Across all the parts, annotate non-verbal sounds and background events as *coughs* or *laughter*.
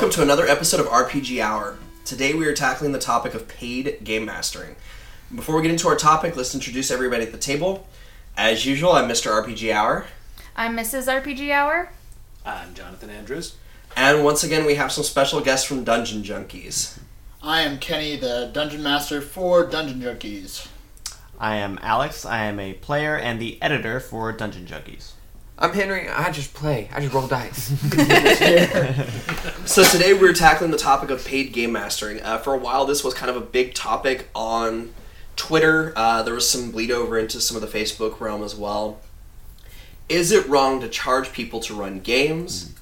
Welcome to another episode of RPG Hour. Today we are tackling the topic of paid game mastering. Before we get into our topic, let's introduce everybody at the table. As usual, I'm Mr. RPG Hour. I'm Mrs. RPG Hour. I'm Jonathan Andrews. And once again, we have some special guests from Dungeon Junkies. I am Kenny, the Dungeon Master for Dungeon Junkies. I am Alex. I am a player and the editor for Dungeon Junkies. I'm Henry. I just play. I just roll dice. *laughs* So today we're tackling the topic of paid game mastering. Uh, for a while, this was kind of a big topic on Twitter. Uh, there was some bleed over into some of the Facebook realm as well. Is it wrong to charge people to run games?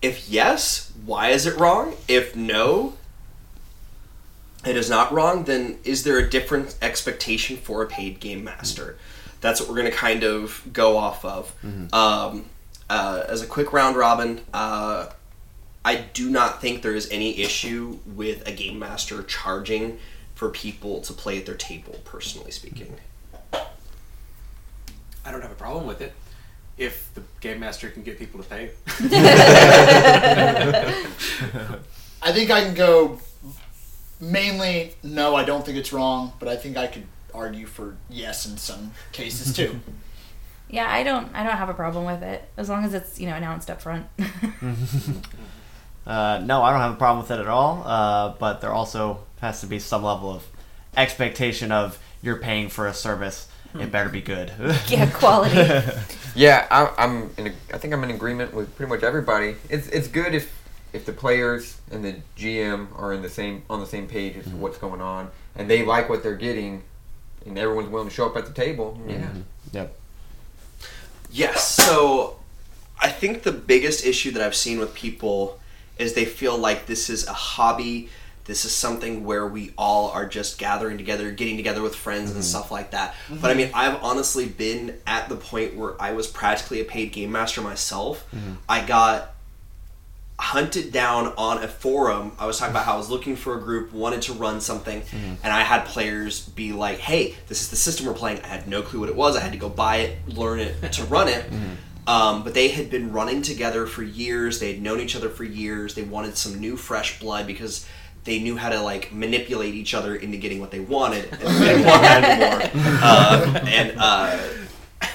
If yes, why is it wrong? If no, it is not wrong, then is there a different expectation for a paid game master? That's what we're going to kind of go off of. Um, uh, as a quick round robin, uh, I do not think there is any issue with a game master charging for people to play at their table, personally speaking. I don't have a problem with it if the game master can get people to pay. *laughs* *laughs* I think I can go mainly no, I don't think it's wrong, but I think I could argue for yes in some cases *laughs* too. Yeah, I don't I don't have a problem with it as long as it's, you know, announced up front. *laughs* Uh, no, I don't have a problem with it at all. Uh, but there also has to be some level of expectation of you're paying for a service. It better be good. *laughs* yeah, quality. yeah, I, I'm. In a, I think I'm in agreement with pretty much everybody. It's it's good if if the players and the GM are in the same on the same page as what's going on, and they like what they're getting, and everyone's willing to show up at the table. Mm-hmm. Yeah. yep. Yes, so I think the biggest issue that I've seen with people is they feel like this is a hobby. This is something where we all are just gathering together, getting together with friends and mm-hmm. stuff like that. Mm-hmm. But I mean, I've honestly been at the point where I was practically a paid game master myself. I got hunted down on a forum. I was talking about how I was looking for a group, wanted to run something, and I had players be like, "Hey, this is the system we're playing." I had no clue what it was. I had to go buy it, learn it to *laughs* run it. Um, but they had been running together for years. They had known each other for years. They wanted some new, fresh blood because they knew how to like manipulate each other into getting what they wanted, *laughs* and they didn't want that anymore. *laughs* Uh, and uh,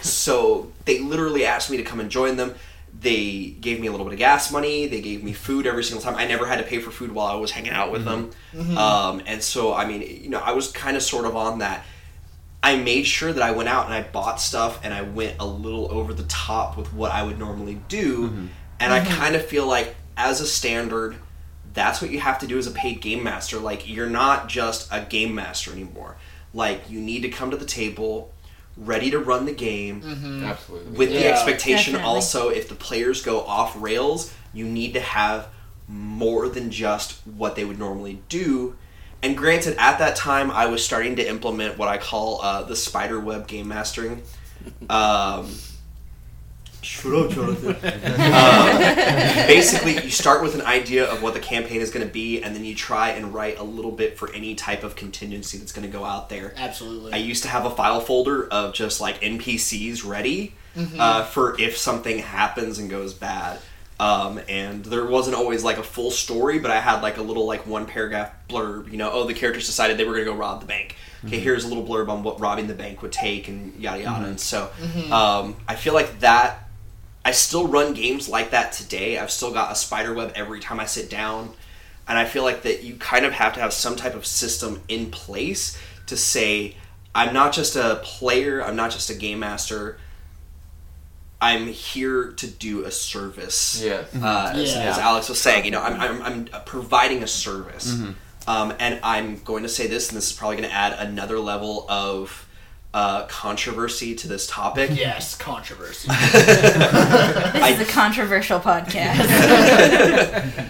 so they literally asked me to come and join them. They gave me a little bit of gas money. They gave me food every single time. I never had to pay for food while I was hanging out with mm-hmm. them. Mm-hmm. Um, and so, I mean, you know, I was kind of sort of on that. I made sure that I went out and I bought stuff and I went a little over the top with what I would normally do. Mm-hmm. And I kind of feel like, as a standard, that's what you have to do as a paid game master. Like, you're not just a game master anymore. Like, you need to come to the table ready to run the game Absolutely. with the expectation Definitely. also if the players go off rails you need to have more than just what they would normally do and granted at that time i was starting to implement what i call uh, the spider web game mastering um, Shut up, Jonathan. Um, basically, you start with an idea of what the campaign is going to be, and then you try and write a little bit for any type of contingency that's going to go out there. Absolutely. I used to have a file folder of just like NPCs ready uh, for if something happens and goes bad. Um, and there wasn't always like a full story, but I had like a little like one paragraph blurb. You know, oh, the characters decided they were going to go rob the bank. Okay, here's a little blurb on what robbing the bank would take, and yada yada. And so, um, I feel like that. I still run games like that today. I've still got a spider web every time I sit down. And I feel like that you kind of have to have some type of system in place to say, I'm not just a player, I'm not just a game master. I'm here to do a service. Yes. Uh, as, Yeah. as Alex was saying, you know, I'm, I'm, I'm providing a service. Mm-hmm. Um, and I'm going to say this, and this is probably going to add another level of uh, controversy to this topic. yes, controversy. *laughs* This is a controversial podcast.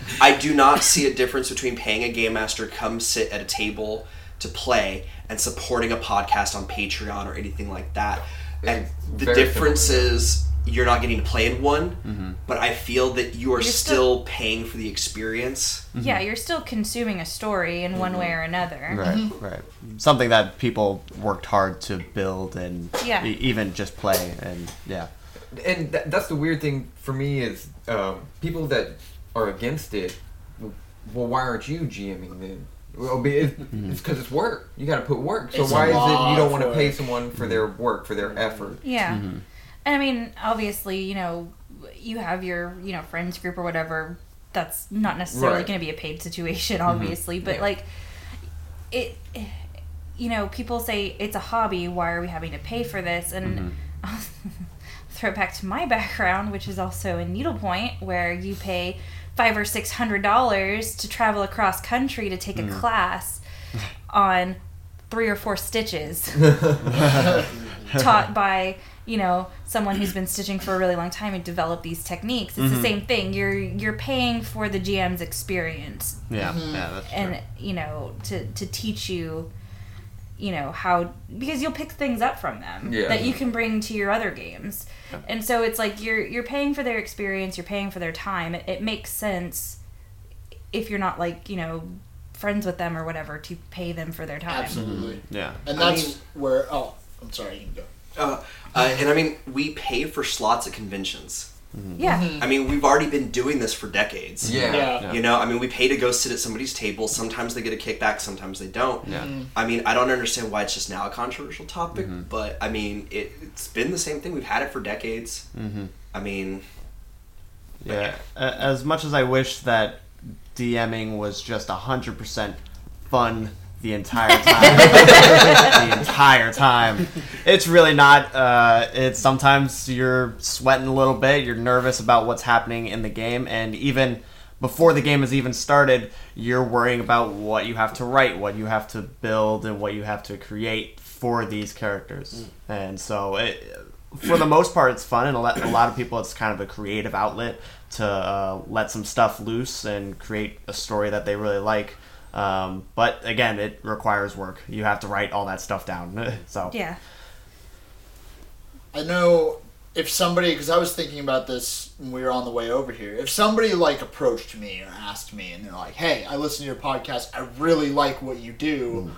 *laughs* I do not see a difference between paying a game master come sit at a table to play and supporting a podcast on Patreon or anything like that. And the difference similar. is you're not getting to play in one, mm-hmm. but I feel that you are You're still, still- paying for the experience. Mm-hmm. yeah, you're still consuming a story in one mm-hmm. way or another. Right, right. Something that people worked hard to build and Yeah. e- even just play and yeah. and th- that's the weird thing for me is um, people that are against it, well, why aren't you GMing then? Well, be- it's because it's work. You got to put work. So It's why is it you don't want to pay someone for their work, for their effort? Yeah. And I mean, obviously, you know, you have your, you know, friends group or whatever. That's not necessarily Right. going to be a paid *laughs* situation, mm-hmm. obviously, but Yeah. like it you know, people say it's a hobby, why are we having to pay for this? And I'll mm-hmm. *laughs* throw it back to my *laughs* background, which is also in needlepoint, where you pay five or six hundred dollars to travel across country to take a mm-hmm. class on three or four stitches taught by you know someone who's been stitching for a really long time and developed these techniques it's the mm-hmm. same thing you're you're paying for the gm's experience Yeah, yeah, mm-hmm. that's true. and you know to to teach you you know how because you'll pick things up from them Yeah. that you can bring to your other games and so it's like you're you're paying for their experience you're paying for their time it, it makes sense if you're not like you know friends with them or whatever to pay them for their time Absolutely. Mm-hmm. yeah. And I that's mean- where. Oh, I'm sorry. You can go. Uh, uh, and I mean, we pay for slots at conventions. yeah I mean, we've already been doing this for decades. Yeah. Yeah. You know, I mean, we pay to go sit at somebody's table. Sometimes they get a kickback, sometimes they don't. Yeah. I mean, I don't understand why it's just now a controversial topic, Mm-hmm. but I mean, it, it's been the same thing. We've had it for decades. Mm-hmm. I mean, Yeah, a- as much as I wish that DMing was just hundred percent fun the entire time, *laughs* the entire time, it's really not. Uh, it's sometimes you're sweating a little bit, you're nervous about what's happening in the game, and even before the game has even started, you're worrying about what you have to write, what you have to build, and what you have to create for these characters. And so, it, for the most part, it's fun, and a lot, a lot of people, it's kind of a creative outlet to uh, let some stuff loose and create a story that they really like. Um, but again, it requires work. You have to write all that stuff down. *laughs* so yeah I know if somebody, because I was thinking about this when we were on the way over here. If somebody like approached me or asked me, and they're like, "Hey, I listen to your podcast. I really like what you do.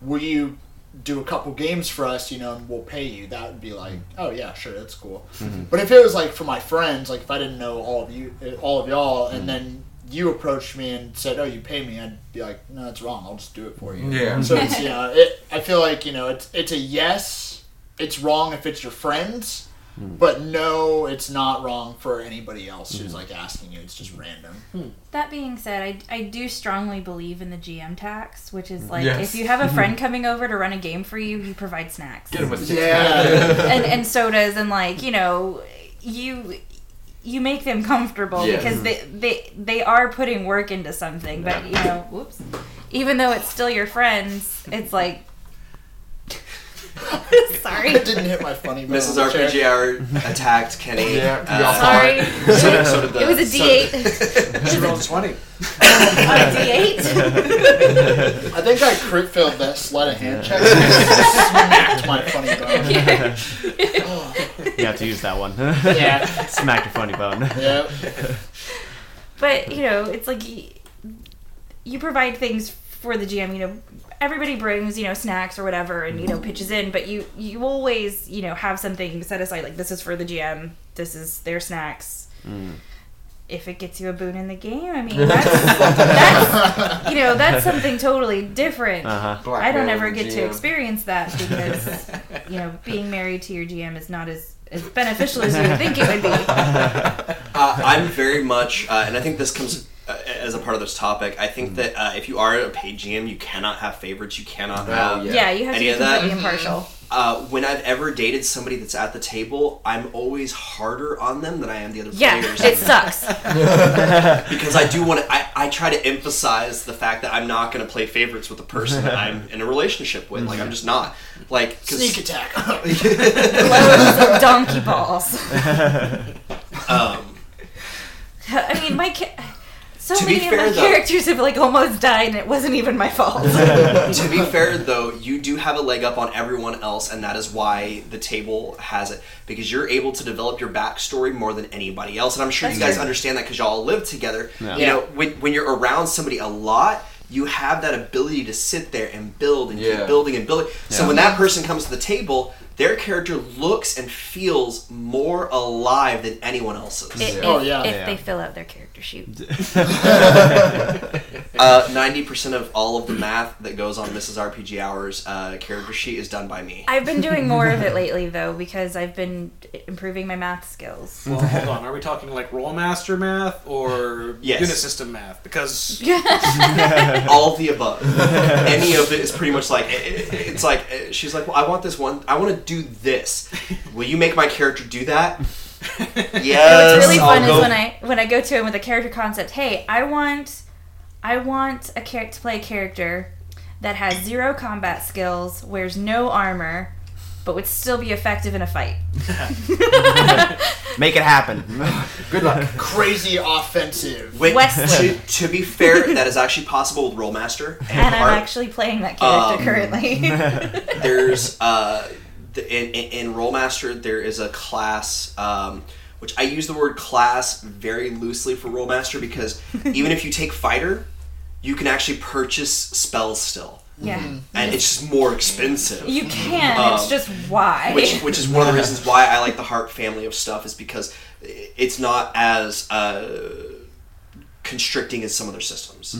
Will you do a couple games for us? You know, and we'll pay you." That would be like, "Oh yeah, sure, that's cool." But if it was like for my friends, like if I didn't know all of you, uh, all of y'all, and then you approached me and said, "Oh, you pay me," I'd be like, "No, that's wrong. I'll just do it for you." Yeah. So it's you know, it, I feel like you know, it's it's a yes. It's wrong if it's your friends, hmm. but no, it's not wrong for anybody else who's hmm. like asking you. It's just random. Hmm. That being said, I, I do strongly believe in the GM tax, which is like Yes. if you have a *laughs* friend coming over to run a game for you, you provide snacks Get him a six Yeah. *laughs* and, and sodas and like you know you you make them comfortable Yeah. because they, they they are putting work into something. But you know, whoops, even though it's still your friends, it's like *laughs* sorry. it didn't hit my funny. *laughs* bone Mrs. on. RPG Hour attacked Kenny. Yeah, uh, Sorry, *laughs* So, so did the, it was a so- D8. She rolled 20. A D8. I think I crit failed that sleight of hand check. Smacked my funny bone. *laughs* you have to use that one. *laughs* Yeah. Smack your funny bone. Yeah. *laughs* but you know it's like y- you provide things for the gm you know everybody brings you know snacks or whatever and you know pitches in but you you always you know have something set aside like this is for the gm this is their snacks if it gets you a boon in the game i mean that's, that's you know that's something totally different Uh huh. i don't ever the get to experience that because you know being married to your gm is not as as beneficial as you would think it would be. *laughs* Uh, I'm very much, uh, and I think this comes uh, as a part of this topic. I think that uh, if you are a paid GM, you cannot have favorites. You cannot have. yeah. yeah you have to Any be of that? completely impartial Uh, when I've ever dated somebody that's at the table, I'm always harder on them than I am the other Yeah, players. it sucks. *laughs* *laughs* because I do want to. I, I try to emphasize the fact that I'm not going to play favorites with the person that I'm *laughs* in a relationship with. Like I'm just not. Like Sneak attack. Donkey balls. um, I mean, my ca- so To be many of fair, my though- characters have like almost died, and it wasn't even my fault. *laughs* to be fair though, you do have a leg up on everyone else, and that is why the table has it because you're able to develop your backstory more than anybody else. And I'm sure That's you guys true. understand that because y'all live together. Yeah. You know, when when you're around somebody a lot. You have that ability to sit there and build and Yeah. keep building and building. So Yeah. when that person comes to the table, their character looks and feels more alive than anyone else's. Oh, if, Yeah. Oh, yeah. if Yeah. they fill out their character sheet. *laughs* *laughs* Uh, Ninety percent of all of the math that goes on Mrs. RPG Hours uh, character sheet is done by me. I've been doing more of it *laughs* lately though because I've been improving my math skills. Well, hold on. Are we talking like Rolemaster math or Yes. Unisystem math? Because all of the above. Any of it is pretty much like it- it- it's like uh, she's like, well, I want this one. I want to do this. Will you make my character do that? *laughs* Yes. What's really I'll fun is go- when I when I go to him with a character concept. Hey, I want I want a character to play a character that has zero combat skills, wears no armor, but would still be effective in a fight. *laughs* Make it happen. *laughs* Good luck. Crazy offensive. Wait, Wesley. to, to be fair, that is actually possible with Rolemaster and, And I'm Art. actually playing that character Um, currently. there's uh, the, in, in, in Rolemaster there is a class um, which I use the word class very loosely for Rolemaster because *laughs* even if you take fighter, you can actually purchase spells still, yeah. and it's just more expensive. You can, Um, it's just why. which which is one of the *laughs* reasons why I like the HARP family of stuff is because it's not as uh, constricting as some other systems.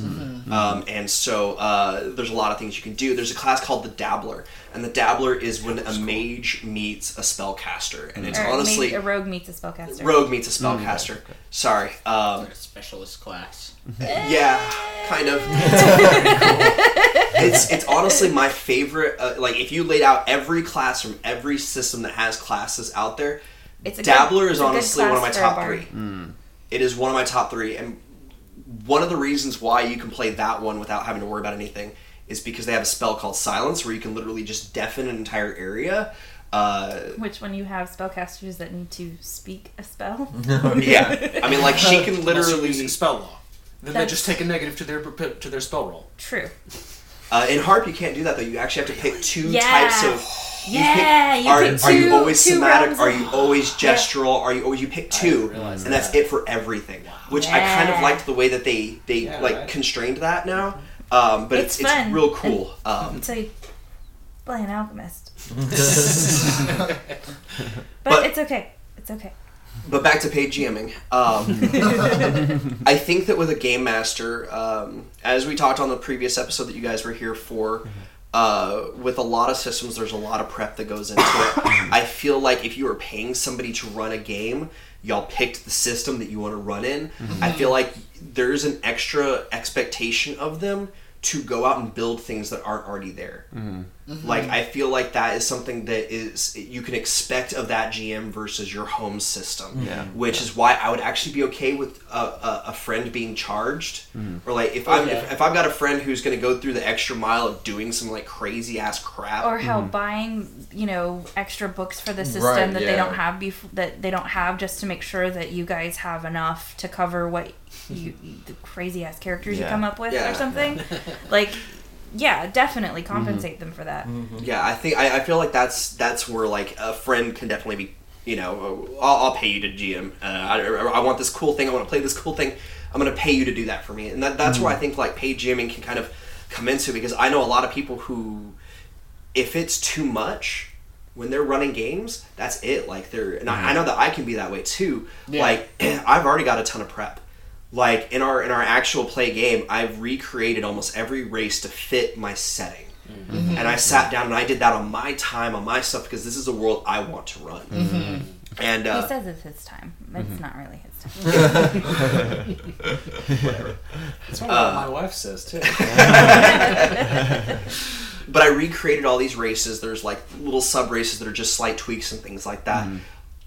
Um, and so uh, there's a lot of things you can do. There's a class called the Dabbler, and the Dabbler is when a mage meets a spellcaster, and it's Or honestly a rogue meets a spellcaster. rogue meets a spellcaster. Sorry. Um, Like a specialist class. *laughs* yeah, kind of. *laughs* *laughs* it's it's honestly my favorite. Uh, like if you laid out every class from every system that has classes out there, It's a good- Dabbler it's is a honestly one of my class for a top bard. three. It is one of my top three, and one of the reasons why you can play that one without having to worry about anything is because they have a spell called Silence, where you can literally just deafen an entire area. Uh, Which when you have spellcasters that need to speak a spell. *laughs* *laughs* yeah, I mean, like she can literally using spell law, then they That's- just take a negative to their to their spell roll. True. Uh, in harp, you can't do that though. You actually have to pick two Yeah. types of. *laughs* You Yeah, pick, you are, pick are you always two somatic? realms Are you always Yeah. gestural? Are you always you pick two, realize and that's it for everything. Which I kind of liked the way that they they Yeah, like right. constrained that now. Um, but it's It's it's, fun. real cool. Um, So you play an alchemist. *laughs* But- But, it's okay. It's okay. but back to paid GMing. Um, *laughs* I think that with a game master, um, as we talked on the previous episode that you guys were here for, uh, with a lot of systems, there's a lot of prep that goes into it. *coughs* I feel like if you are paying somebody to run a game, y'all picked the system that you want to run in. I feel like there's an extra expectation of them to go out and build things that aren't already there. Mm-hmm. Mm-hmm. Like I feel like that is something that is you can expect of that GM versus your home system. Mm-hmm. Yeah. Which is why I would actually be okay with a, a, a friend being charged, or like if oh, I'm yeah. if, if I've got a friend who's going to go through the extra mile of doing some like crazy ass crap. Or how buying, you know, extra books for the system Right, that they don't have bef- that they don't have just to make sure that you guys have enough to cover what you the crazy ass characters you come up with Yeah. or something. *laughs* like yeah, definitely Mm-hmm. compensate them for that. Yeah, I think I, I feel like that's that's where like a friend can definitely be. You know, I'll, I'll pay you to GM. Uh, I, I want this cool thing. I want to play this cool thing. I'm going to pay you to do that for me, and that, that's where I think like paid GMing can kind of come into because I know a lot of people who, if it's too much, when they're running games, that's it. Like they're, and I, I know that I can be that way too. Yeah. Like *clears throat* I've already got a ton of prep. Like in our in our actual play game, I've recreated almost every race to fit my setting. And I sat down and I did that on my time, on my stuff, because this is a world I want to run. And He uh, says it's his time. It's Mm-hmm. not really his time. *laughs* That's what Uh, my wife says too. *laughs* but I recreated all these races. There's like little sub races that are just slight tweaks and things like that.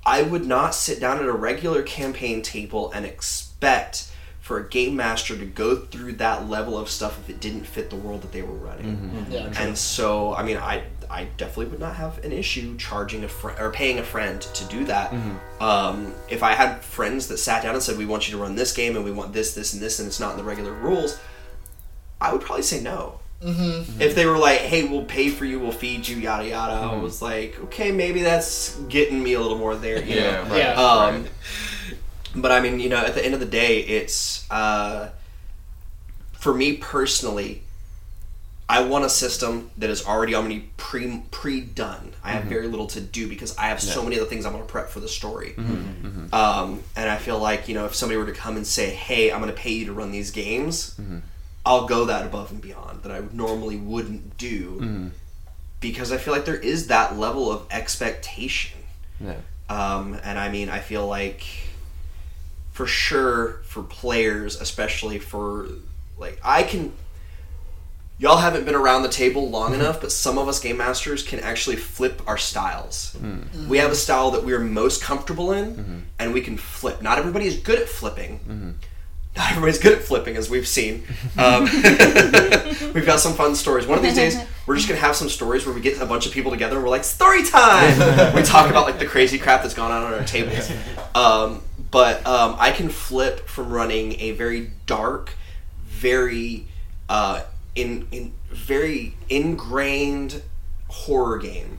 I would not sit down at a regular campaign table and expect for a game master to go through that level of stuff if it didn't fit the world that they were running. Yeah. And so, I mean, I I definitely would not have an issue charging a friend or paying a friend to do that. Um, if I had friends that sat down and said, "We want you to run this game, and we want this, this, and this, and it's not in the regular rules," I would probably say no. Mm-hmm. If they were like, "Hey, we'll pay for you, we'll feed you, yada yada," I was like, "Okay, maybe that's getting me a little more there." You Yeah, know? right. Yeah. Um, But I mean, you know, at the end of the day, it's uh, for me personally. I want a system that is already already pre pre done. I have very little to do because I have so many other things I want to prep for the story. Um, and I feel like you know if somebody were to come and say, "Hey, I'm going to pay you to run these games," I'll go that above and beyond that I normally wouldn't do because I feel like there is that level of expectation. Yeah. Um, and I mean, I feel like for sure for players, especially for like I can. Y'all haven't been around the table long mm-hmm. enough, but some of us game masters can actually flip our styles. Hmm. Mm-hmm. We have a style that we're most comfortable in, mm-hmm. and we can flip. Not everybody is good at flipping. Not everybody's good at flipping, as we've seen. *laughs* Um, *laughs* we've got some fun stories. One of these days, we're just gonna have some stories where we get a bunch of people together and we're like, "Story time!" *laughs* we talk about like the crazy crap that's gone on on our tables. Um, but um, I can flip from running a very dark, very uh, in in very ingrained horror game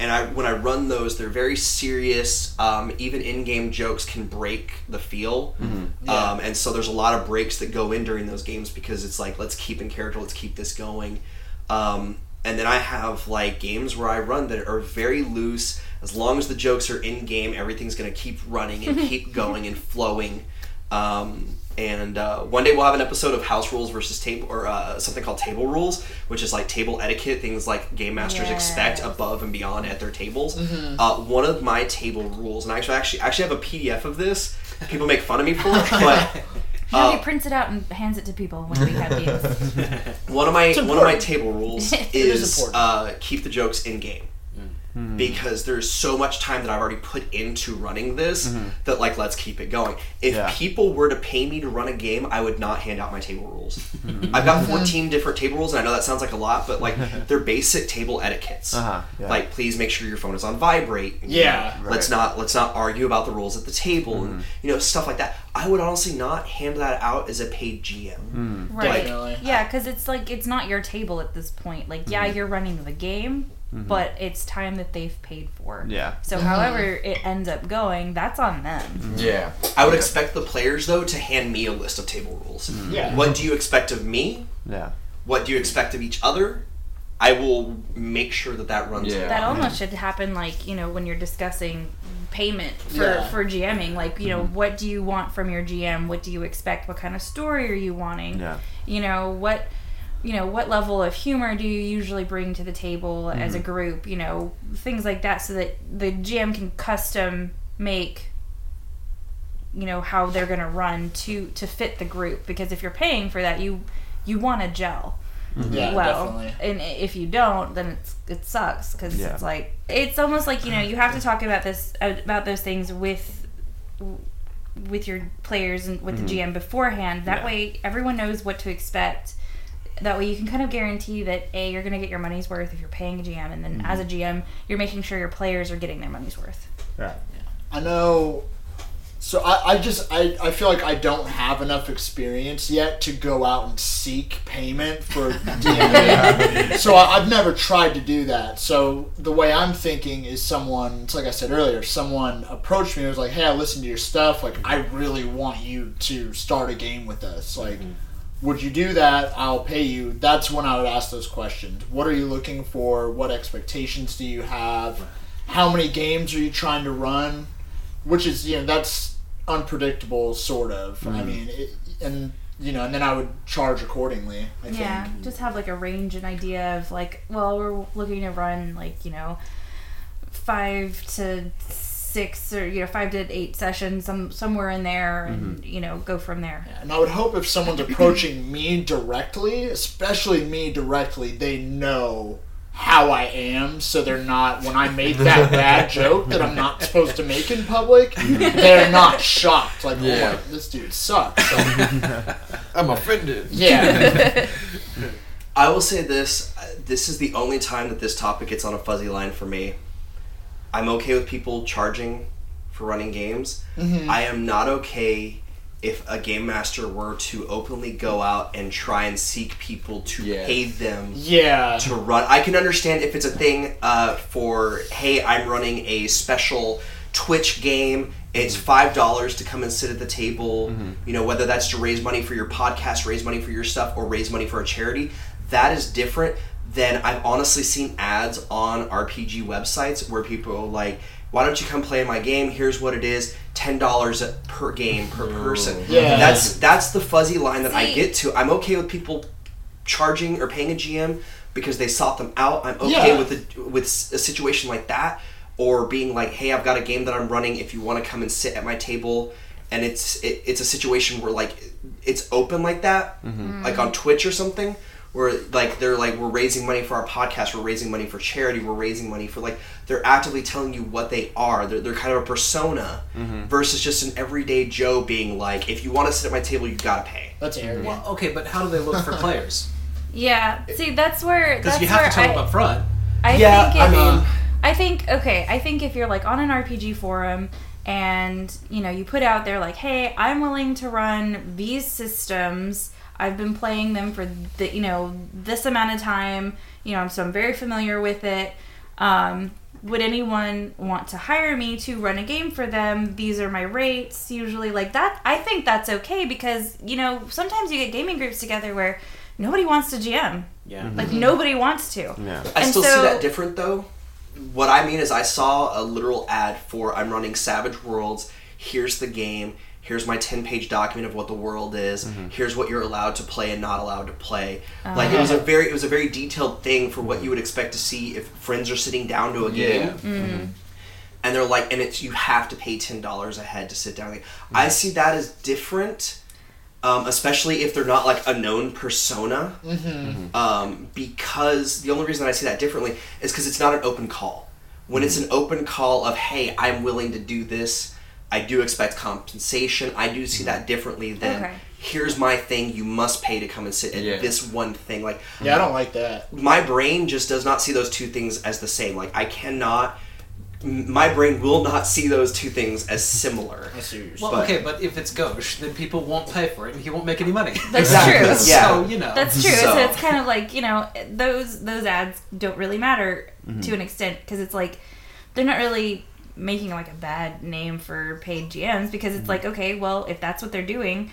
and I when I run those, they're very serious. Um, even in-game jokes can break the feel, Yeah. um, and so there's a lot of breaks that go in during those games because it's like let's keep in character, let's keep this going. Um, and then I have like games where I run that are very loose. As long as the jokes are in game, everything's gonna keep running and keep *laughs* going and flowing. Um, and uh, one day we'll have an episode of house rules versus table or uh, something called table rules, which is like table etiquette, things like game masters expect above and beyond at their tables. Uh, one of my table rules, and I actually actually actually have a PDF of this. People make fun of me for it, *laughs* but *laughs* Nobody uh, prints it out and hands it to people when we have games. one of my one of my table rules It is is uh, keep the jokes in game. Mm-hmm. Because there's so much time that I've already put into running this mm-hmm. that like let's keep it going. If Yeah. people were to pay me to run a game, I would not hand out my table rules. Mm-hmm. I've got 14 different table rules, and I know that sounds like a lot, but like *laughs* they're basic table etiquettes. Uh-huh, yeah. Like please make sure your phone is on vibrate. Yeah. Let's not let's not argue about the rules at the table and you know stuff like that. I would honestly not hand that out as a paid GM. Mm. Right. Definitely. Yeah, because it's like it's not your table at this point. Like, yeah, you're running the game, Mm-hmm. but it's time that they've paid for. Yeah. So, mm-hmm. however it ends up going, that's on them. Mm-hmm. Yeah. I would expect the players though to hand me a list of table rules. Yeah. What do you expect of me? Yeah. What do you expect of each other? I will make sure that that runs. Yeah. That almost should happen, like you know, when you're discussing payment for Yeah. for GMing. Like, you know, what do you want from your GM? What do you expect? What kind of story are you wanting? Yeah. You know what. You know what level of humor do you usually bring to the table as a mm-hmm. group? You know things like that, so that the GM can custom make you know how they're going to run to to fit the group because if you're paying for that you you want to gel mm-hmm. Yeah, well definitely. and if you don't then it's it sucks because Yeah. it's like it's almost like you know you have to talk about this about those things with with your players and with the mm-hmm. gm beforehand that Yeah. way everyone knows what to expect that way you can kind of guarantee that a you're going to get your money's worth if you're paying a gm and then mm-hmm. as a gm you're making sure your players are getting their money's worth Right. I know. So I, I just I, I feel like I don't have enough experience yet to go out and seek payment for *laughs* DNA. so I, I've never tried to do that. So the way I'm thinking is someone, it's like I said earlier, someone approached me and was like, "Hey, I listened to your stuff. Like, I really want you to start a game with us. Like, mm-hmm. Would you do that? I'll pay you." That's when I would ask those questions. What are you looking for? What expectations do you have? How many games are you trying to run? which is you know that's unpredictable sort of i mm-hmm. mean it, and you know and then i would charge accordingly i yeah think just have like a range and idea of like well we're looking to run like you know five to six or you know five to eight sessions some somewhere in there and you know go from there and i would hope if someone's approaching *laughs* me directly especially me directly they know how i am so they're not when i make that *laughs* bad joke that i'm not supposed to make in public they're not shocked like Yeah. oh this dude sucks *laughs* I'm offended. yeah I will say this: uh, this is the only time that this topic gets on a fuzzy line for me. I'm okay with people charging for running games. Mm-hmm. I am not okay if a game master were to openly go out and try and seek people to pay them yeah to run. I can understand if it's a thing uh, for, hey, I'm running a special Twitch game. It's mm-hmm. five dollars to come and sit at the table. Mm-hmm. You know, whether that's to raise money for your podcast, raise money for your stuff, or raise money for a charity. that is different than I've honestly seen ads on RPG websites where people are like, "Why don't you come play my game? Here's what it is: ten dollars per game per mm. person." Yeah. That's that's the fuzzy line that I get to. I'm okay with people charging or paying a GM because they sought them out. I'm okay Yeah. with a, with a situation like that, or being like, "Hey, I've got a game that I'm running. If you want to come and sit at my table." And it's it, it's a situation where like it's open like that, mm-hmm. like on Twitch or something, where like they're like we're raising money for our podcast, we're raising money for charity, we're raising money for like they're actively telling you what they are. They're, they're kind of a persona mm-hmm. versus just an everyday Joe being like, if you want to sit at my table, you gotta pay. That's mm-hmm. arrogant. Well, okay, but how do they look for *laughs* players? Yeah. See, that's where Because you have to tell I, them up front. I Yeah, think I mean- I think okay, I think if you're like on an RPG forum and you know you put out there like, hey, I'm willing to run these systems. I've been playing them for the you know this amount of time. You know, so I'm very familiar with it. Um, would anyone want to hire me to run a game for them? These are my rates. Usually, like that. I think that's okay because you know sometimes you get gaming groups together where nobody wants to GM. Yeah. Like nobody wants to. Yeah. I And still see so- that different though. What I mean is, I saw a literal ad for I'm running Savage Worlds. Here's the game. Here's my 10 page document of what the world is. Mm-hmm. Here's what you're allowed to play and not allowed to play. Uh-huh. Like it was a very it was a very detailed thing for what you would expect to see if friends are sitting down to a game. Yeah. And they're like, and it's you have to pay ten dollars a head to sit down. I see that as different, um, especially if they're not like a known persona um, because the only reason I see that differently is because it's not an open call. When it's an open call of, hey, I'm willing to do this, I do expect compensation. I do see that differently than, Okay. here's my thing, you must pay to come and sit at Yeah. this one thing. Like, yeah, I don't like that. my brain just does not see those two things as the same. Like, I cannot, my brain will not see those two things as similar. I see what you're Well, But- okay, but if it's Gauche, then people won't pay for it, and he won't make any money. That's Exactly. true. *laughs* Yeah. So you know. That's true. So- So, it's kind of like you know those those ads don't really matter Mm-hmm. to an extent because it's like they're not really making like a bad name for paid GMs because Mm-hmm. it's like okay, well if that's what they're doing,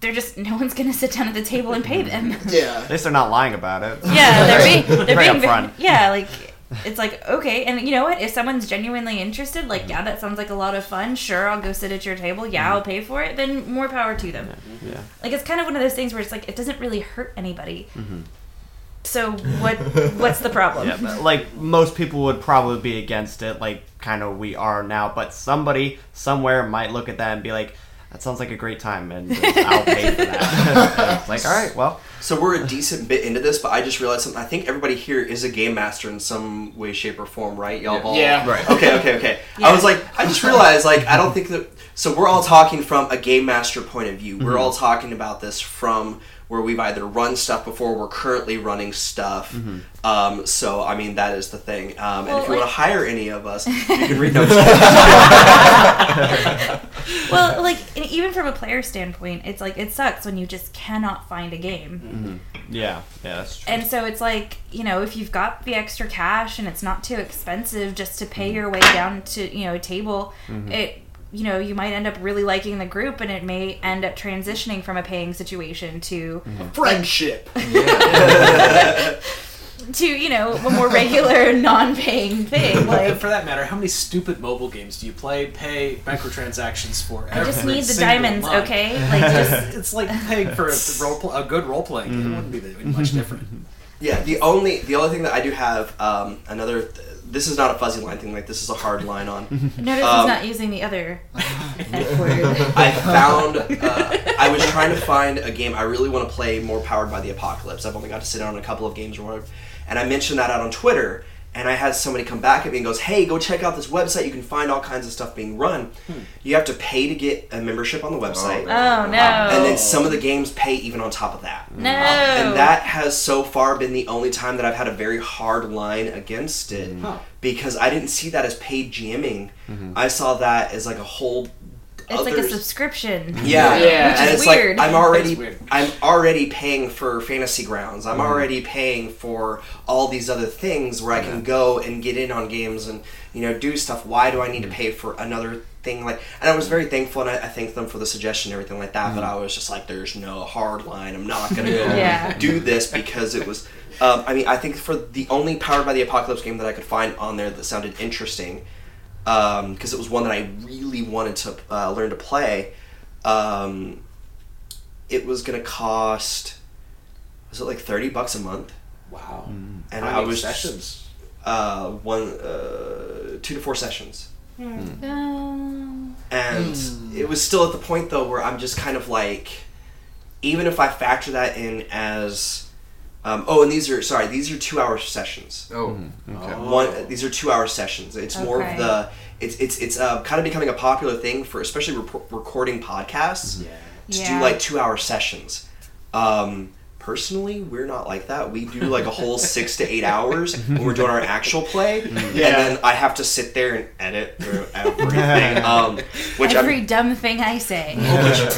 they're just *laughs* no one's gonna sit down at the table and pay them. *laughs* *laughs* Yeah. At least they're not lying about it. yeah, they're being they're Very being upfront. yeah like. It's like okay, and you know what? If someone's genuinely interested, Mm-hmm. like yeah, that sounds like a lot of fun. Sure, I'll go sit at your table. Yeah, I'll pay for it. Then more power to them. Yeah. Like it's kind of one of those things where it's like it doesn't really hurt anybody. Mm-hmm. So what what's the problem? Yeah, but, like most people would probably be against it, like kind of we are now. But somebody somewhere might look at that and be like, "That sounds like a great time," and I'll pay for that. *laughs* Like, all right, well, So we're a decent bit into this, but I just realized something. I think everybody here is a game master in some way, shape, or form, right? Y'all all Yeah. Right. Okay, okay, okay. *laughs* Yeah. I was like, I just realized, like, I don't think that. So we're all talking from a game master point of view. We're mm-hmm. all talking about this from where we've either run stuff before, we're currently running stuff. Um, so I mean, that is the thing. Um, and if you want to hire any of us, you can read *laughs* notes. *laughs* Well, like even from a player standpoint, it's like it sucks when you just cannot find a game. yeah, yeah, that's true. And so it's like, you know, if you've got the extra cash and it's not too expensive just to pay your way down to, you know, a table, it you know, you might end up really liking the group and it may end up transitioning from a paying situation to Friendship. *laughs* to, you know, a more regular *laughs* non-paying thing. and Like for that matter, how many stupid mobile games do you play, pay microtransactions for? I just every need the diamonds, month? okay? *laughs* Like just It's like paying for a, role pl- a good role playing game. It wouldn't be that much different. Yeah, the only the only thing that I do have um, another. This is not a fuzzy line thing. Like this is a hard line on. *laughs* notice Um, he's not using the other *laughs* F word. I found. Uh, I was trying to find a game I really want to play more powered by the apocalypse. I've only got to sit down on a couple of games or whatever, and I mentioned that out on Twitter. And I had somebody come back at me and goes, "Hey, go check out this website. You can find all kinds of stuff being run. Hmm. You have to pay to get a membership on the oh, website, Oh no. and then some of the games pay even on top of that. no. And that has so far been the only time that I've had a very hard line against it hmm. Huh. because I didn't see that as paid GMing. Mm-hmm. I saw that as like a whole It's like a subscription. Yeah, Yeah. Which and is it's weird. like I'm already weird. I'm already paying for Fantasy Grounds. I'm mm-hmm. already paying for all these other things where I can go and get in on games and you know do stuff. Why do I need to mm-hmm. pay for another thing like? And I was very thankful and I, I thanked them for the suggestion and everything like that. But mm-hmm. I was just like, there's no hard line. I'm not gonna go *laughs* Yeah. do this because it was. Um, I mean, I think for the only Powered by the Apocalypse game that I could find on there that sounded interesting, because it was one that I really wanted to uh, learn to play. Um, it was gonna cost. Was it like thirty bucks a month? Wow. And How I many was sessions. uh, one, uh, two to four sessions, Um, and it was still at the point though where I'm just kind of like, even if I factor that in as, um, oh, and these are sorry, these are two hour sessions. Oh, Okay. one these are two hour sessions it's more of Okay. the it's it's it's uh, kind of becoming a popular thing for especially rep- recording podcasts Yeah. to Yeah. do like two hour sessions um personally we're not like that we do like a whole *laughs* six to eight hours when we're doing our actual play *laughs* and then i have to sit there and edit through *laughs* everything um which every I'm, dumb thing I say.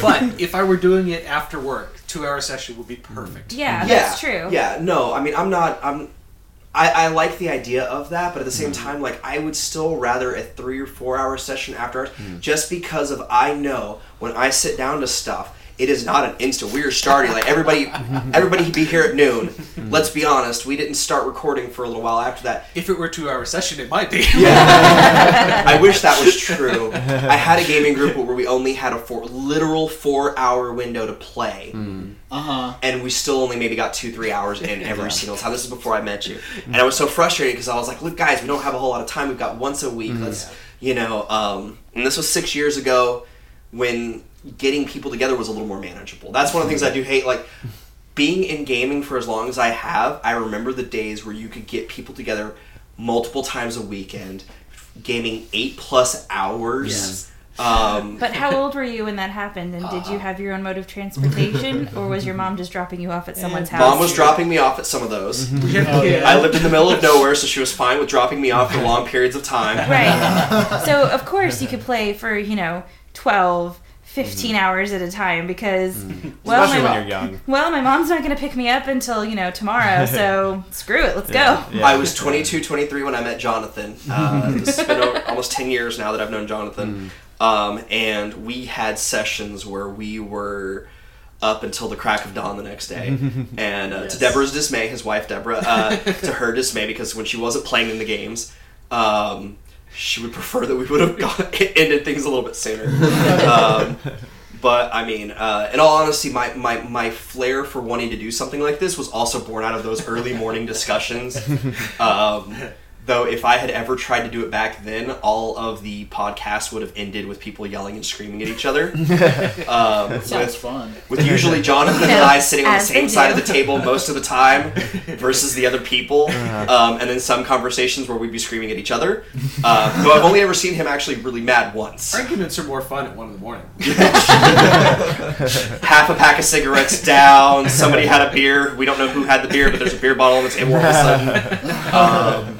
but if I were doing it after work, two hour session would be perfect. Yeah, mm-hmm. yeah that's true. yeah no i mean i'm not i'm I, I like the idea of that, but at the same mm-hmm. time, like I would still rather a three or four hour session after hours, mm-hmm. just because of I know when I sit down to stuff, it is not an instant. We are starting like everybody, *laughs* everybody be here at noon. Let's be honest, we didn't start recording for a little while after that. If it were a two hour session, it might be. *laughs* yeah, *laughs* I wish that was true. I had a gaming group where we only had a four, literal four hour window to play. Uh huh. and we still only maybe got two three hours in every single time this is before i met you and i was so frustrated because i was like look guys we don't have a whole lot of time we've got once a week let's you know um, and this was six years ago when getting people together was a little more manageable that's one of the things i do hate like being in gaming for as long as i have i remember the days where you could get people together multiple times a weekend gaming eight plus hours um, *laughs* But how old were you when that happened? And did you have your own mode of transportation, or was your mom just dropping you off at someone's house? mom was dropping me off at some of those *laughs* Oh, yeah. I lived in the middle of nowhere, so she was fine with dropping me off for long periods of time. Right. *laughs* So, of course, you could play for, you know, 12, 15 hours at a time because, well, Especially my, when you're young. *laughs* well, my mom's not going to pick me up until, you know, tomorrow. *laughs* So, screw it. Let's go. Yeah. I was 22, 23 when I met Jonathan. Uh, this has been almost 10 years now that I've known Jonathan. Um, and we had sessions where we were up until the crack of dawn the next day. *laughs* And uh, Yes. to Deborah's dismay, his wife Deborah, uh, to her dismay, because when she wasn't playing in the games, um, she would prefer that we would have got, *laughs* ended things a little bit sooner. *laughs* Um, but I mean, uh, in all honesty, my, my, my flair for wanting to do something like this was also born out of those early morning discussions. *laughs* Um, though, if I had ever tried to do it back then, all of the podcasts would have ended with people yelling and screaming at each other. *laughs* Um, Sounds with, fun. with usually Jonathan and I sitting on the same side of the table most of the time versus the other people, um, and then some conversations where we'd be screaming at each other. Uh, though I've only ever seen him actually really mad once. Arguments are more fun at one in the morning. *laughs* half a pack of cigarettes down. Somebody had a beer. We don't know who had the beer, but there's a beer bottle on the table all of a sudden. *laughs* Um,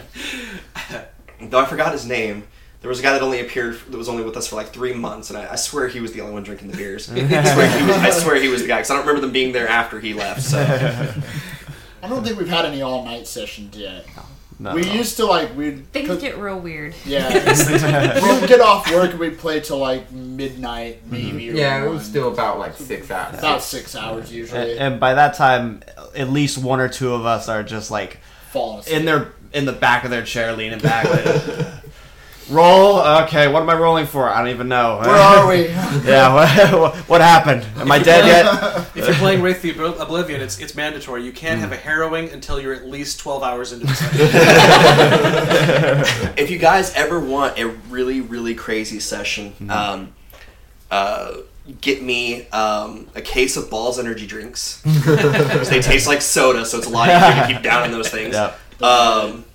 though I forgot his name. There was a guy that only appeared that was only with us for like three months, and I, I swear he was the only one drinking the beers. *laughs* I swear he was, I swear he was the guy because I don't remember them being there after he left. So *laughs* I don't think we've had any all night sessions yet. No, we no. used to like we'd Things 'cause- get real weird. yeah *laughs* we'd get off work and we'd play till like midnight mm-hmm. maybe. or yeah, it was still about like six hours. about six hours usually. And, and by that time, at least one or two of us are just like falling asleep. in their in the back of their chair, leaning back. like, *laughs* Roll. Okay, what am I rolling for? I don't even know. Where are we? *laughs* yeah. What, *laughs* what happened? Am I dead yet? If you're playing Wraith of the Obl- Oblivion, it's it's mandatory. You can't have a harrowing until you're at least 12 hours into the session. if you guys ever want a really really crazy session, um, uh, get me um, a case of Bawls energy drinks. *laughs* they taste like soda, so it's a lot easier to keep down in those things. Yep. Um,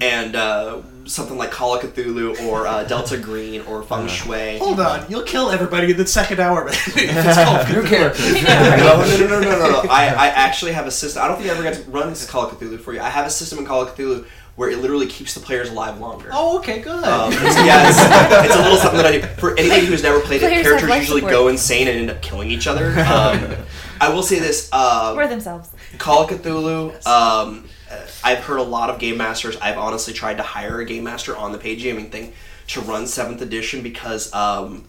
and uh, something like Call of Cthulhu or uh, Delta Green or Feng Shui. Hold on, you'll kill everybody in the second hour, man. if *laughs* it's called New characters. no, no, no, no, no, no, no. I, I actually have a system. I don't think I ever got to run this Call of Cthulhu for you. I have a system in Call of Cthulhu where it literally keeps the players alive longer. Oh, okay, good. Um, *laughs* it's, yeah, it's, it's a little something that I do. For anybody who's never played it, Players have characters usually support. go insane and end up killing each other. *laughs* Um, I will say this: uh, Or themselves. Call of Cthulhu. Um, uh, I've heard a lot of game masters. I've honestly tried to hire a game master on the page gaming thing to run seventh edition because um,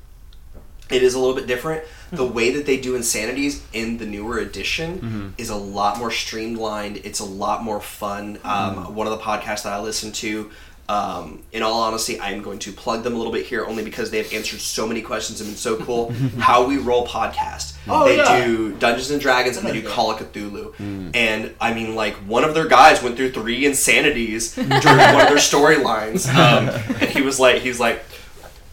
it is a little bit different. The way that they do insanities in the newer edition is a lot more streamlined. It's a lot more fun. Um, One of the podcasts that I listen to. Um, in all honesty, I'm going to plug them a little bit here only because they've answered so many questions and been so cool. *laughs* How we roll podcast. Oh, they yeah. do Dungeons and Dragons and they do Call of Cthulhu. And I mean, like one of their guys went through three insanities *laughs* during one of their storylines, *laughs* um, and he was like, he's like.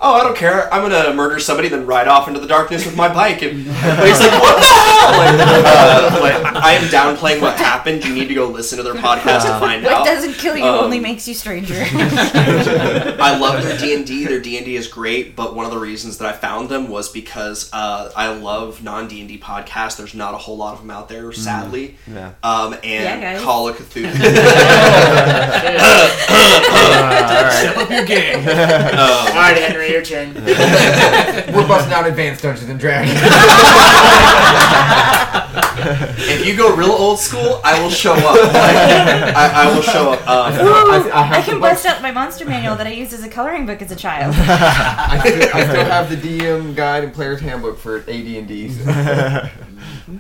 Oh, I don't care. I'm gonna murder somebody, then ride off into the darkness with my bike. And *laughs* *laughs* everybody's like, "What the hell?" Like, uh, like, I am downplaying what happened. You need to go listen to their podcast to find What out. What doesn't kill you Um, only makes you stranger. *laughs* I love their D and D. Their D and D is great, but one of the reasons that I found them was because uh, I love non D and D podcasts. There's not a whole lot of them out there, sadly. Yeah. Um, and Yeah, guys. Call of Cthulhu. Step up your game. All right, Henry, your *laughs* turn. We're busting out advanced Dungeons and Dragons. *laughs* if you go real old school, I will show up. Like, I, I will show up. Um, I, I I have can bust out my monster manual that I used as a coloring book as a child. *laughs* I still, I still have the DM guide and player's handbook for AD and D. I,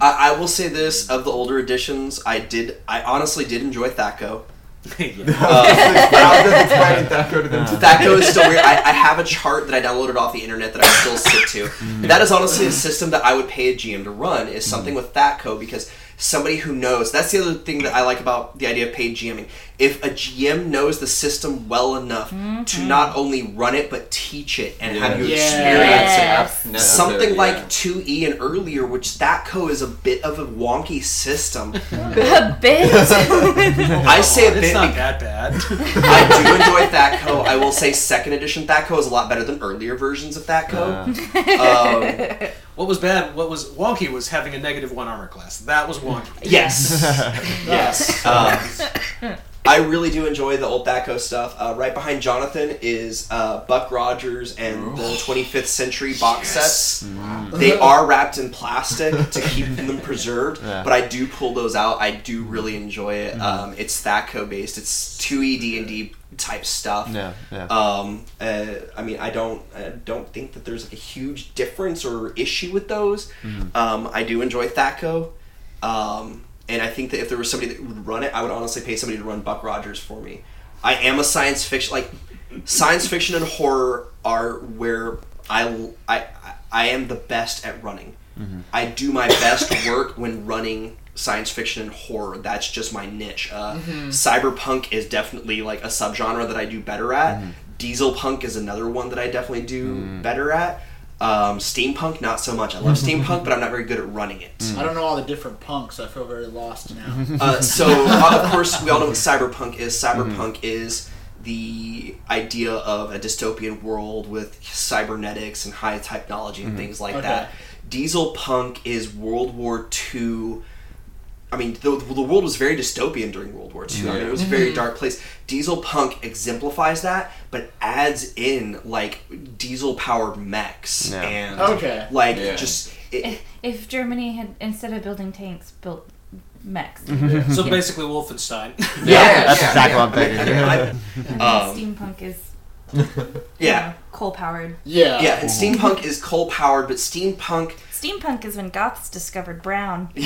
I will say this: of the older editions, I did. I honestly did enjoy THAC0. *laughs* Yeah. *laughs* Uh, How does explaining that go to them? THAC0 is still weird. I, I have a chart that I downloaded off the internet that I still stick to. That is honestly a system that I would pay a GM to run. Is something with THAC0 because somebody who knows. That's the other thing that I like about the idea of paid GMing. If a GM knows the system well enough to not only run it but teach it and have you Yeah. experience it. Yes. No, Something yeah. like 2E and earlier, which THAC0 is a bit of a wonky system. *laughs* a bit. *laughs* *laughs* I say a bit. it's not that bad. I do enjoy THAC0. I will say second edition THAC0 is a lot better than earlier versions of THAC0. um, what was bad, what was wonky was having a negative one armor class. That was wonky. yes, yes. Um, I really do enjoy the old THAC0 stuff. Uh, right behind Jonathan is uh, Buck Rogers and the 25th century box sets. They are wrapped in plastic to keep them *laughs* preserved, Yeah. but I do pull those out. I do really enjoy it. Um, it's THAC0 based. It's 2E D and D type stuff. Yeah, yeah. Um, uh, I mean, I don't, I don't think that there's like a huge difference or issue with those. Um, I do enjoy THAC0, um, and I think that if there was somebody that would run it, I would honestly pay somebody to run Buck Rogers for me. I am a science fiction like science fiction and horror are where I I I am the best at running. Mm-hmm. I do my best work when running science fiction and horror. That's just my niche. Uh, mm-hmm. Cyberpunk is definitely like a subgenre that I do better at. Mm-hmm. Diesel punk is another one that I definitely do better at. Um, steampunk, not so much. I love *laughs* steampunk, but I'm not very good at running it. I don't know all the different punks. I feel very lost now. *laughs* Uh, so, uh, of course, we all know what *laughs* cyberpunk is. Cyberpunk is the idea of a dystopian world with cybernetics and high technology and things like Okay. that. Diesel punk is World War II. I mean, the, the world was very dystopian during World War II. I mean, it was a very dark place. Diesel punk exemplifies that, but adds in like diesel powered mechs Yeah. and Okay. like Yeah. just it, if, if Germany had, instead of building tanks, built mechs. So basically, Wolfenstein. *laughs* Yeah, That's yeah, exactly yeah. what I'm thinking. And Um, steampunk is *laughs* yeah. coal powered. Yeah. Yeah, and steampunk is coal powered, but steampunk Steampunk is when Goths discovered brown. *laughs*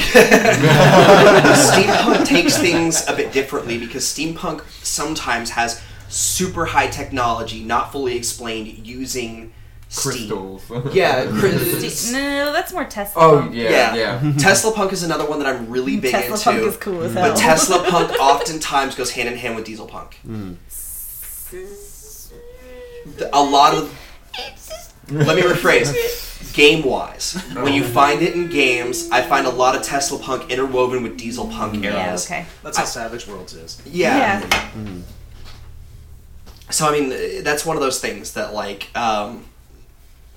steampunk takes things a bit differently because steampunk sometimes has super high technology not fully explained using steam. Crystals. *laughs* Yeah, *laughs* cri- no, that's more Tesla. Oh punk. yeah, Yeah. yeah. Tesla punk is another one that I'm really big Tesla into. punk is cool as hell. But Tesla punk oftentimes goes hand in hand with diesel punk. Hmm. The- A lot of let me rephrase. *laughs* Game wise, when you find it in games, I find a lot of Tesla punk interwoven with diesel punk yeah, eras. okay. That's how Savage Worlds is. Yeah. Yeah. So I mean, uh, that's one of those things that like, um,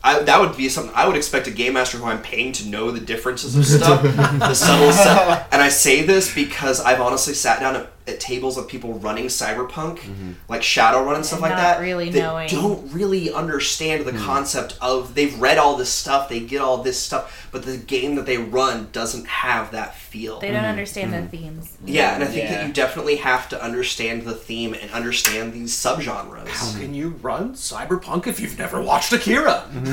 I that would be something I would expect a game master who I'm paying to know the differences of stuff, *laughs* the subtle stuff. And I say this because I've honestly sat down at tables of people running cyberpunk mm-hmm. like shadowrun and stuff like not that really that knowing. don't really understand the hmm. concept of they've read all this stuff they get all this stuff but the game that they run doesn't have that feel They don't mm-hmm. understand the mm-hmm. themes. yeah and i think Yeah. that you definitely have to understand the theme and understand these subgenres How can you run cyberpunk if you've never watched Akira? *laughs*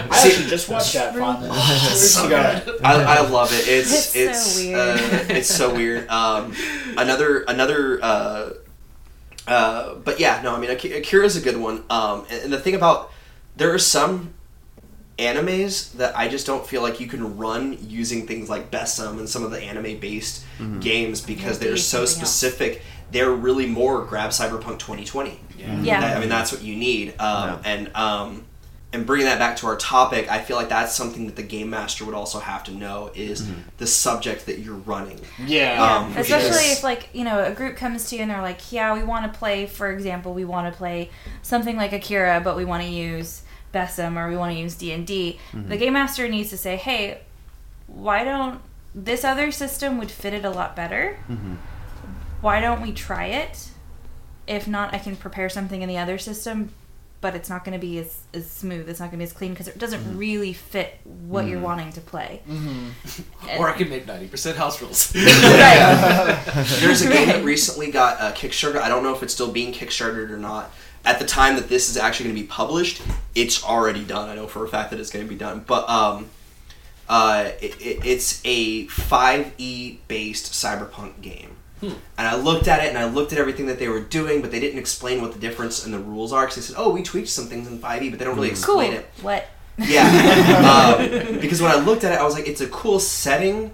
*laughs* I actually just watched that finally. Two weeks ago. I, I love it. It's It's it's so weird. Uh, *laughs* it's so weird. Um, another another. Uh, uh, but yeah, no, I mean Ak- Akira's a good one. Um, and, and the thing about there are some animes that I just don't feel like you can run using things like BESM and some of the anime based games because they're so something else. specific. They're really more grab Cyberpunk 2020. Yeah. That- I mean, that's what you need. Um, And um, and bringing that back to our topic, I feel like that's something that the game master would also have to know is mm-hmm. the subject that you're running. Yeah. Um, Especially because- if like you know a group comes to you and they're like, yeah, we want to play. For example, we want to play something like Akira, but we want to use BESM or we want to use D and D. Mm-hmm. The game master needs to say, hey, why don't this other system would fit it a lot better? Mm-hmm. Why don't we try it? If not, I can prepare something in the other system, but it's not going to be as, as smooth. It's not going to be as clean because it doesn't really fit what you're wanting to play. *laughs* Or I can make 90% house rules. *laughs* *laughs* There's a game that recently got uh, Kickstarter. I don't know if it's still being Kickstarted or not. At the time that this is actually going to be published, it's already done. I know for a fact that it's going to be done. But um, uh, it, it, it's a 5e based cyberpunk game. And I looked at it and I looked at everything that they were doing, but they didn't explain what the difference in the rules are. Because they said, "Oh, we tweaked some things in 5e," but they don't really Cool. explain it. What? Yeah. *laughs* um, because when I looked at it, I was like, it's a cool setting,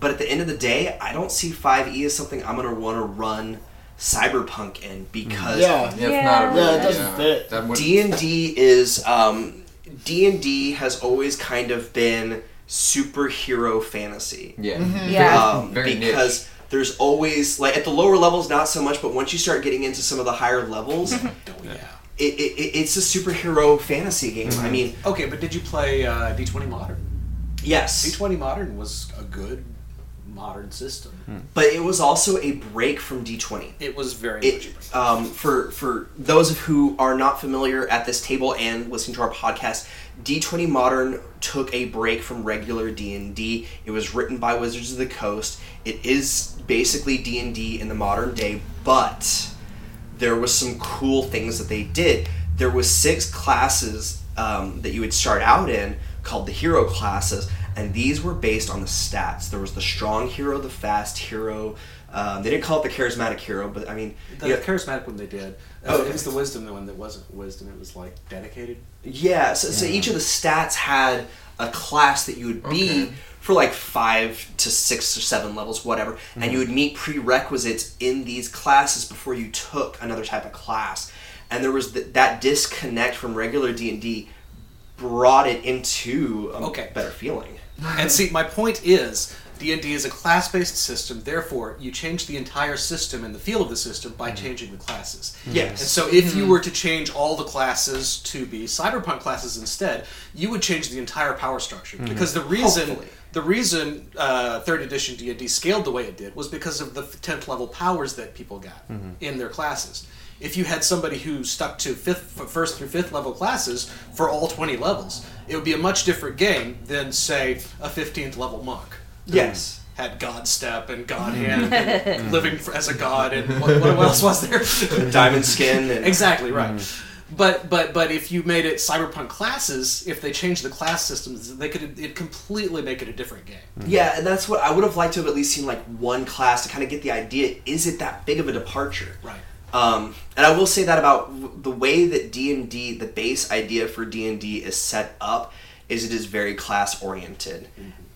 but at the end of the day, I don't see 5e as something I'm going to want to run Cyberpunk in because Yeah. Yeah, it's not a Yeah, it doesn't fit. D&D is um, D&D has always kind of been superhero fantasy. yeah. Yeah. Um, Very niche. Because there's always like at the lower levels not so much, but once you start getting into some of the higher levels, *laughs* it, Oh, yeah. it, it, it's a superhero fantasy game. I mean, Okay, but did you play uh, D20 Modern? yes. D20 Modern was a good modern system. But it was also a break from D20. It was very much a It, break. um, for for those of who are not familiar at this table and listening to our podcast, D20 Modern took a break from regular D&D. It was written by Wizards of the Coast. It is basically D&D in the modern day, but there was some cool things that they did. There was six classes um, that you would start out in called the hero classes, and these were based on the stats. There was the strong hero, the fast hero. Um, they didn't call it the charismatic hero, but I mean, The you know, charismatic one they did. Oh, it was the wisdom the one that wasn't wisdom. It was like dedicated. yeah. So, so each of the stats had a class that you would be Okay. for like five to six or seven levels, whatever, and you would meet prerequisites in these classes before you took another type of class. And there was th- that disconnect from regular D and D brought it into a Okay. better feeling. And see, my point is, D and D is a class-based system. Therefore, you change the entire system and the feel of the system by mm-hmm. changing the classes. Yes. And so, if you mm-hmm. were to change all the classes to be cyberpunk classes instead, you would change the entire power structure. Mm-hmm. Because the reason Hopefully. the reason uh, third edition D and D scaled the way it did was because of the tenth level powers that people got in their classes. If you had somebody who stuck to fifth, first through fifth level classes for all twenty levels, it would be a much different game than say a fifteenth level monk. who Yes. Had God step and God mm-hmm. hand, and *laughs* living for, as a god, and what, what else was there? *laughs* Diamond skin and Exactly right. Mm-hmm. But but but if you made it cyberpunk classes, if they changed the class systems, they could it completely make it a different game. Mm-hmm. Yeah, and that's what I would have liked to have at least seen like one class to kind of get the idea. Is it that big of a departure? Right. Um, and I will say that about the way that D and D, the base idea for D and D is set up, is it is very class oriented,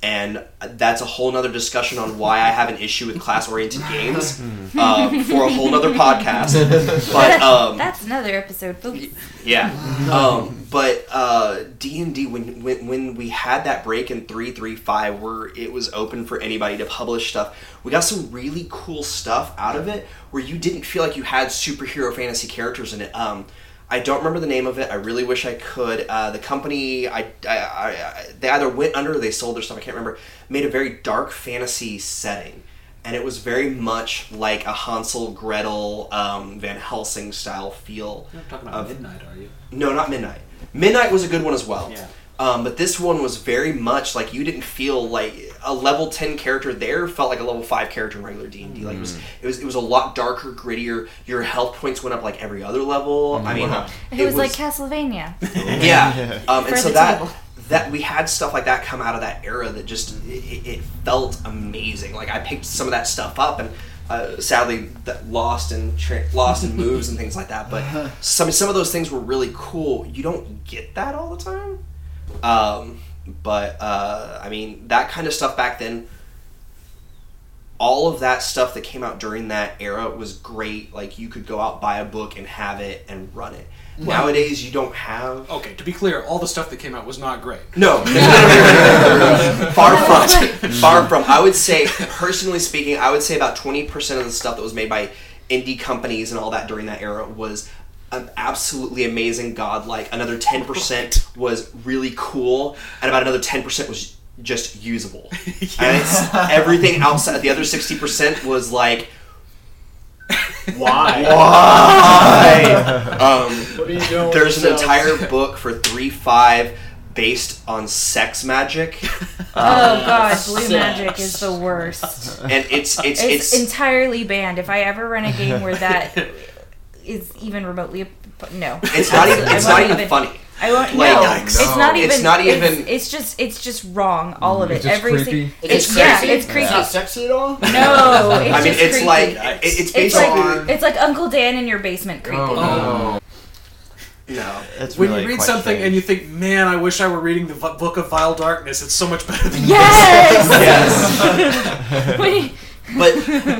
and that's a whole nother discussion on why I have an issue with class oriented games um, *laughs* for a whole nother podcast. *laughs* But um, That's another episode. Oops. yeah. Um, but uh, D and D when, when when we had that break in three three five where it was open for anybody to publish stuff, we got some really cool stuff out of it where you didn't feel like you had superhero fantasy characters in it. Um, I don't remember the name of it. I really wish I could. Uh, the company I, I, I, I they either went under or they sold their stuff. I can't remember. Made a very dark fantasy setting. and it was very much like a Hansel Gretel um, Van Helsing style feel. You're not talking about of- midnight, are you? No, not Midnight. Midnight was a good one as well. Yeah. Um, but this one was very much like you didn't feel like a level ten character there felt like a level five character in regular D and D. Like it was, it was, it was a lot darker, grittier. Your health points went up like every other level. I mean, Wow. It, was, like Castlevania. *laughs* yeah. *laughs* Um, and so that table. that we had stuff like that come out of that era that just it, it felt amazing. Like I picked some of that stuff up and. Uh, sadly, that lost and tra- lost and moves and things like that. But *laughs* some some of those things were really cool. You don't get that all the time. Um, but uh, I mean, that kind of stuff back then. All of that stuff that came out during that era was great. Like you could go out buy a book and have it and run it. Nowadays, you don't have. Okay, to be clear, all the stuff that came out was not great. No, *laughs* *laughs* far *laughs* from, far from. I would say, personally speaking, I would say about twenty percent of the stuff that was made by indie companies and all that during that era was absolutely amazing, godlike. Another ten percent was really cool, and about another ten percent was just usable. *laughs* And it's everything outside. The other sixty percent was like, Why? why? *laughs* um, What are you doing? with there's an yourself? entire book for three five based on sex magic. *laughs* oh gosh, blue Sex. magic is the worst. and it's it's It's, it's, entirely banned. If I ever run a game where that is even remotely, no, it's not even it's won't not even funny. I won't. Like, no, yikes. it's not even. It's not even- it's just. It's just wrong. All of mm. it. It's just Every creepy? si- It's, It's yeah. It's creepy. It's not sexy at all. No, *laughs* it's I mean, it's creepy. like it, it's It's basically like it's like Uncle Dan in your basement creepy. Oh, no. no. It's When really you read something strange. and you think, man, I wish I were reading the v- Book of Vile Darkness, it's so much better than Yes. *laughs* Yes. *laughs* Wait. But, but the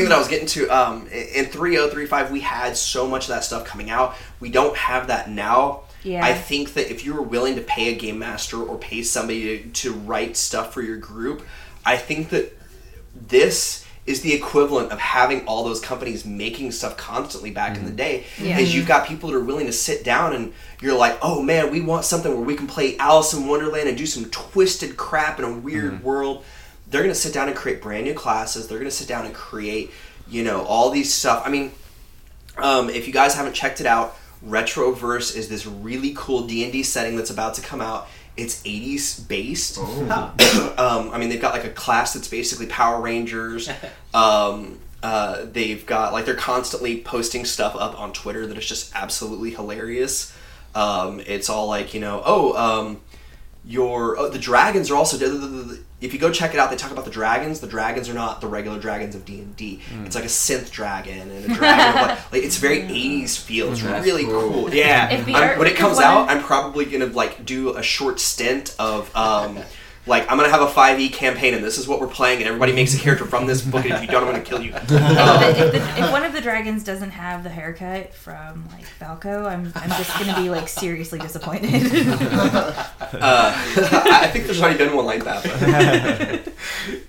thing that I was getting to, um, in 3035, we had so much of that stuff coming out. We don't have that now. Yeah. I think that if you were willing to pay a game master or pay somebody to, to write stuff for your group, I think that this is the equivalent of having all those companies making stuff constantly back in the day. Yeah. Because you've got people that are willing to sit down and you're like, oh man, we want something where we can play Alice in Wonderland and do some twisted crap in a weird world. They're going to sit down and create brand new classes. They're going to sit down and create, you know, all these stuff. I mean, um, if you guys haven't checked it out, Retroverse is this really cool D and D setting that's about to come out. It's 80s based. *coughs* um, I mean, they've got like a class that's basically Power Rangers. *laughs* Um, uh, they've got like they're constantly posting stuff up on Twitter that is just absolutely hilarious. Um, it's all like you know, oh, um, your oh, the dragons are also if you go check it out they talk about the dragons. The dragons are not the regular dragons of d&d it's like a synth dragon and a dragon of like, *laughs* like it's very 80s feel it's That's really cool. cool, yeah. If when it comes out i'm probably gonna like do a short stint of um *laughs* like i'm gonna have a 5e campaign and this is what we're playing and everybody makes a character from this book and if you don't i'm gonna kill you *laughs* if, um, if, the, if one of the dragons doesn't have the haircut from like Falco, I'm, I'm just gonna be like seriously disappointed. *laughs* Uh, I think there's already been one like that.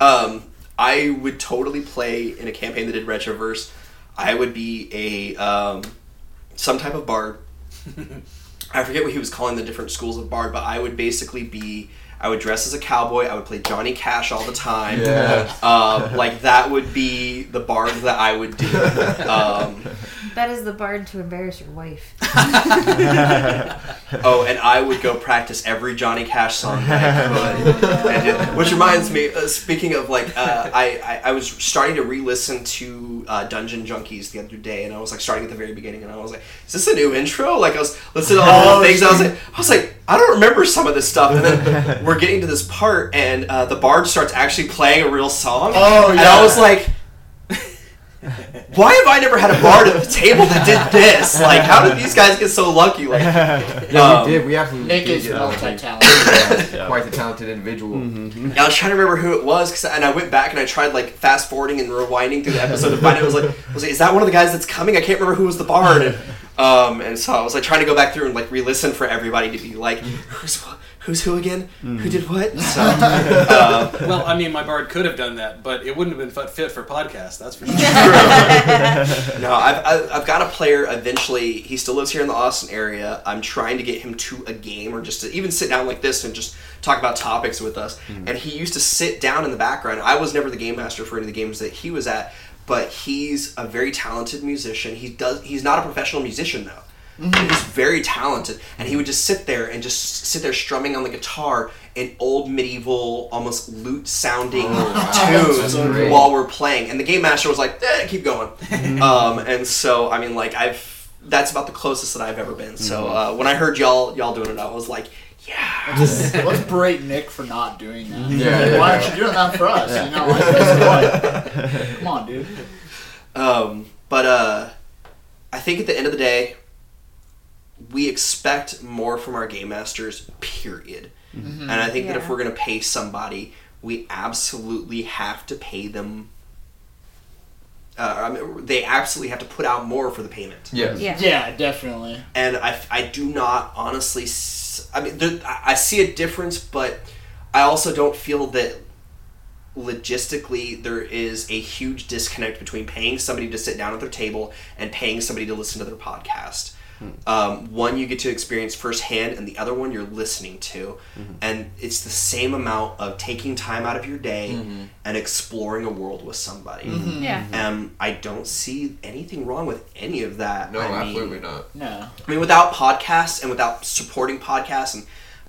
But *laughs* um, I would totally play in a campaign that did Retroverse. I would be a um, some type of bard. I forget what he was calling the different schools of bard, but I would basically be. I would dress as a cowboy. I would play Johnny Cash all the time. Yeah. *laughs* Um, like that would be the bard that I would do. *laughs* Um, that is the bard to embarrass your wife. *laughs* Oh, and I would go practice every Johnny Cash song that I could. And it- which reminds me, uh, speaking of like, uh, I, I I was starting to re-listen to uh, Dungeon Junkies the other day, and I was like starting at the very beginning, and I was like, "Is this a new intro?" Like I was listening to all *laughs* Oh, the things, I was like, I was like, I don't remember some of this stuff, and then *laughs* we're getting to this part, and uh, the bard starts actually playing a real song, Oh, and yeah. I was like. Why have I never had a bard at the table that did this? Like, how did these guys get so lucky? Like, *laughs* Yeah, Um, we did. We absolutely Nick did is get lucky. *laughs* multi-talented. Quite the talented individual. yeah I was trying to remember who it was, 'cause- and I went back and I tried like fast forwarding and rewinding through the episode to find out. It was like, was like, is that one of the guys that's coming? I can't remember who was the bard. And, *laughs* um, and so I was like trying to go back through and like re-listen for everybody to be like, who's who who's who again? Mm. Who did what? So, *laughs* uh, Well, I mean, my bard could have done that, but it wouldn't have been fit- fit for podcast. That's for sure. *laughs* no, I've, I've, I've got a player eventually. He still lives here in the Austin area. I'm trying to get him to a game or just to even sit down like this and just talk about topics with us. And he used to sit down in the background. I was never the game master for any of the games that he was at, but he's a very talented musician. He does. He's not a professional musician though. He's very talented, and he would just sit there and just sit there strumming on the guitar in old medieval, almost lute sounding tunes That's great. while we're playing. And the game master was like, eh, "Keep going." um, and so, I mean, like I've that's about the closest that I've ever been. So uh, when I heard y'all y'all doing it, I was like, "Yeah." *laughs* Let's berate Nick for not doing that. Yeah, Why yeah. aren't you doing that for us? You know, like, that's? Come on, dude. *laughs* Um, but uh, I think at the end of the day, we expect more from our game masters. Period. And I think that if we're gonna pay somebody, we absolutely have to pay them. Uh, I mean, they absolutely have to put out more for the payment. Yes. Yeah. Yeah, definitely. and I, I do not honestly I mean there, I- i see a difference but i also don't feel that logistically there is a huge disconnect between paying somebody to sit down at their table and paying somebody to listen to their podcast um, one you get to experience firsthand and the other one you're listening to mm-hmm. and it's the same amount of taking time out of your day mm-hmm. and exploring a world with somebody mm-hmm. Yeah. um, i don't see anything wrong with any of that No, I mean, absolutely not. No. I mean, without podcasts and without supporting podcasts, and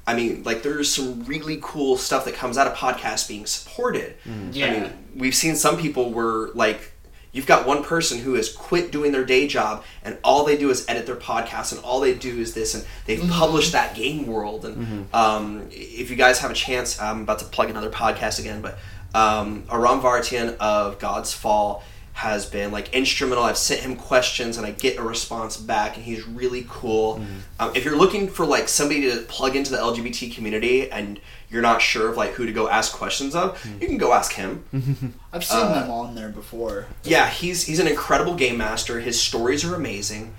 I mean, like, there's some really cool stuff that comes out of podcasts being supported. Yeah. I mean, we've seen some people where, like, you've got one person who has quit doing their day job and all they do is edit their podcast and all they do is this and they've published that game world. And um, if you guys have a chance, I'm about to plug another podcast again, but um, Aram Vartian of God's Fall has been like instrumental. I've sent him questions and I get a response back, and he's really cool. Um, if you're looking for like somebody to plug into the LGBT community and you're not sure of like who to go ask questions of, you can go ask him. *laughs* I've seen Uh, them on there before. Yeah, he's he's an incredible game master. His stories are amazing.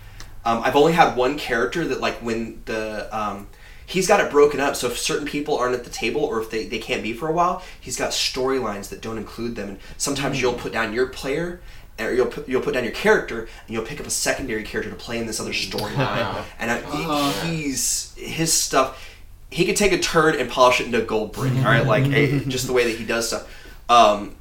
Um, I've only had one character that like when the um, he's got it broken up. So if certain people aren't at the table or if they, they can't be for a while, he's got storylines that don't include them. And sometimes you'll put down your player. Or you'll put, you'll put down your character and you'll pick up a secondary character to play in this other storyline. *laughs* and I, he's his stuff. He could take a turd and polish it into a gold brick. All right, like *laughs* just the way that he does stuff. Um,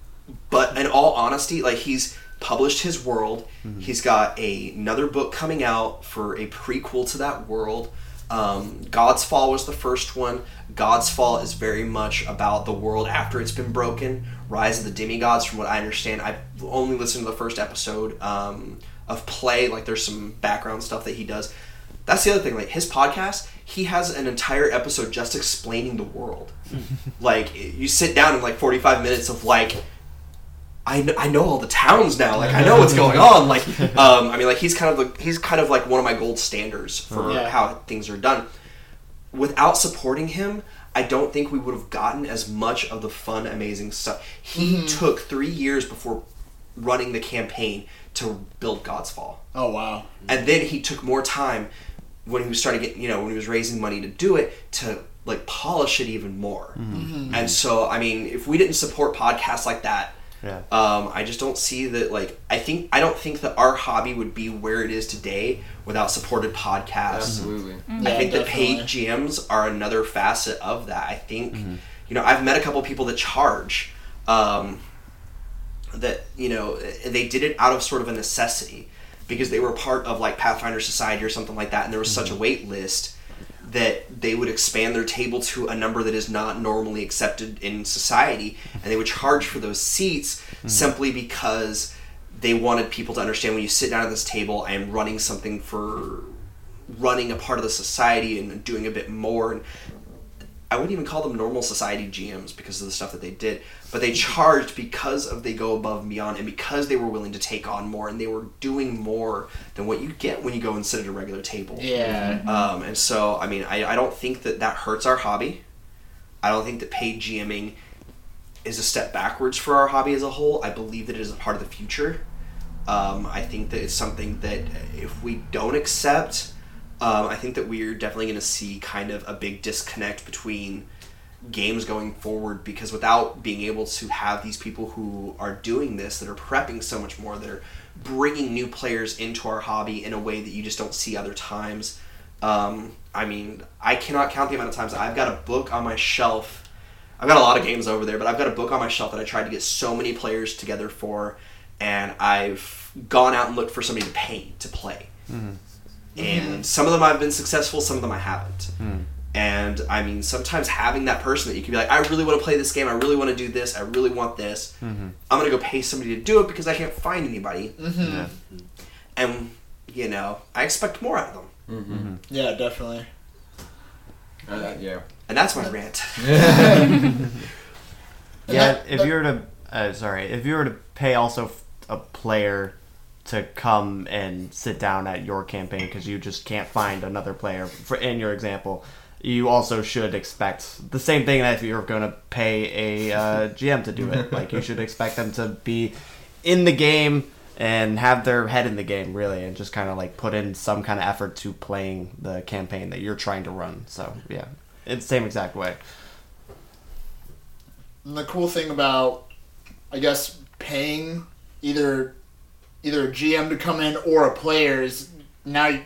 but in all honesty, like he's published his world. He's got a, another book coming out for a prequel to that world. Um, God's Fall was the first one. God's Fall is very much about the world after it's been broken. Rise of the Demigods, from what I understand. I've only listened to the first episode um, of Play. Like, there's some background stuff that he does. That's the other thing. Like his podcast, he has an entire episode just explaining the world. like you sit down in like 45 minutes of like I know, I know all the towns now. Like I know what's going *laughs* on. Like um, I mean, like he's kind of like he's kind of like one of my gold standards for Yeah. how things are done. Without supporting him, I don't think we would have gotten as much of the fun, amazing stuff. He took three years before running the campaign to build God's Fall Oh wow. and then he took more time when he was starting to get you know when he was raising money to do it to like polish it even more and so i mean if we didn't support podcasts like that Yeah. um, i just don't see that like i think i don't think that our hobby would be where it is today without supported podcasts Absolutely. Mm-hmm. I Yeah, think that paid definitely. GMs are another facet of that. I think, you know, I've met a couple people that charge, um, that you know, they did it out of sort of a necessity because they were part of like Pathfinder Society or something like that, and there was such a mm-hmm. wait list that they would expand their table to a number that is not normally accepted in society, and they would charge for those seats mm-hmm. simply because they wanted people to understand when you sit down at this table, I am running something for running a part of the society and doing a bit more and I wouldn't even call them normal society GMs because of the stuff that they did, but they charged because of they go above and beyond and because they were willing to take on more and they were doing more than what you get when you go and sit at a regular table. Yeah. Um, and so, I mean, I, I don't think that that hurts our hobby. I don't think that paid GMing is a step backwards for our hobby as a whole. I believe that it is a part of the future. Um, I think that it's something that if we don't accept Um, I think that we're definitely going to see kind of a big disconnect between games going forward because without being able to have these people who are doing this, that are prepping so much more, that are bringing new players into our hobby in a way that you just don't see other times. Um, I mean, I cannot count the amount of times I've got a book on my shelf. I've got a lot of games over there, but I've got a book on my shelf that I tried to get so many players together for, and I've gone out and looked for somebody to pay to play. And some of them I've been successful, some of them I haven't. Hmm. And I mean, sometimes having that person that you can be like, I really want to play this game, I really want to do this, I really want this. Mm-hmm. I'm going to go pay somebody to do it because I can't find anybody. Yeah. And, you know, I expect more out of them. Mm-hmm. Yeah, definitely. Uh, uh, yeah. And that's my rant. *laughs* *laughs* Yeah, if you were to, uh, sorry, if you were to pay also a player to come and sit down at your campaign because you just can't find another player, for in your example, you also should expect the same thing that if you're going to pay a uh, GM to do it. *laughs* like you should expect them to be in the game and have their head in the game really and just kind of like put in some kind of effort to playing the campaign that you're trying to run. So yeah. It's the same exact way. And the cool thing about, I guess, paying either either a GM to come in or a player is now you-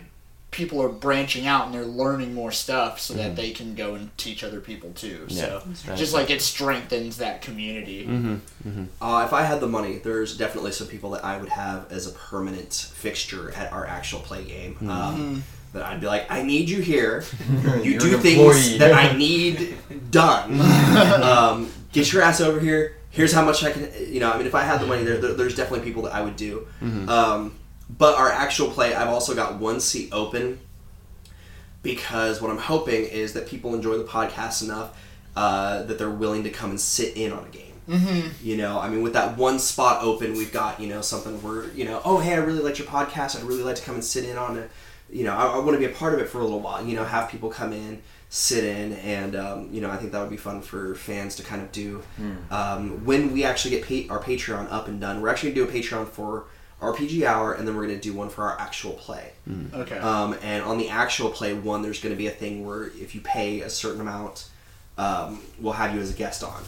people are branching out and they're learning more stuff so that they can go and teach other people too. Yeah, so right. just like it strengthens that community. Mhm. Uh, if I had the money, there's definitely some people that I would have as a permanent fixture at our actual play game. Um, that I'd be like, I need you here. *laughs* You do things that I need done. *laughs* um, get your ass over here. Here's how much I can. You know, I mean, if I had the money, there, there there's definitely people that I would do. Um, but our actual play, I've also got one seat open because what I'm hoping is that people enjoy the podcast enough uh, that they're willing to come and sit in on a game. Mm-hmm. You know, I mean, with that one spot open, we've got you know something where you know, oh hey, I really liked your podcast. I'd really like to come and sit in on it. You know, I, I want to be a part of it for a little while. You know, have people come in, sit in, and um, you know, I think that would be fun for fans to kind of do. Um, when we actually get pa- our Patreon up and done, we're actually gonna do a Patreon for RPG Hour, and then we're gonna do one for our actual play. Okay. Um, and on the actual play one, there's going to be a thing where if you pay a certain amount, um, we'll have you as a guest on.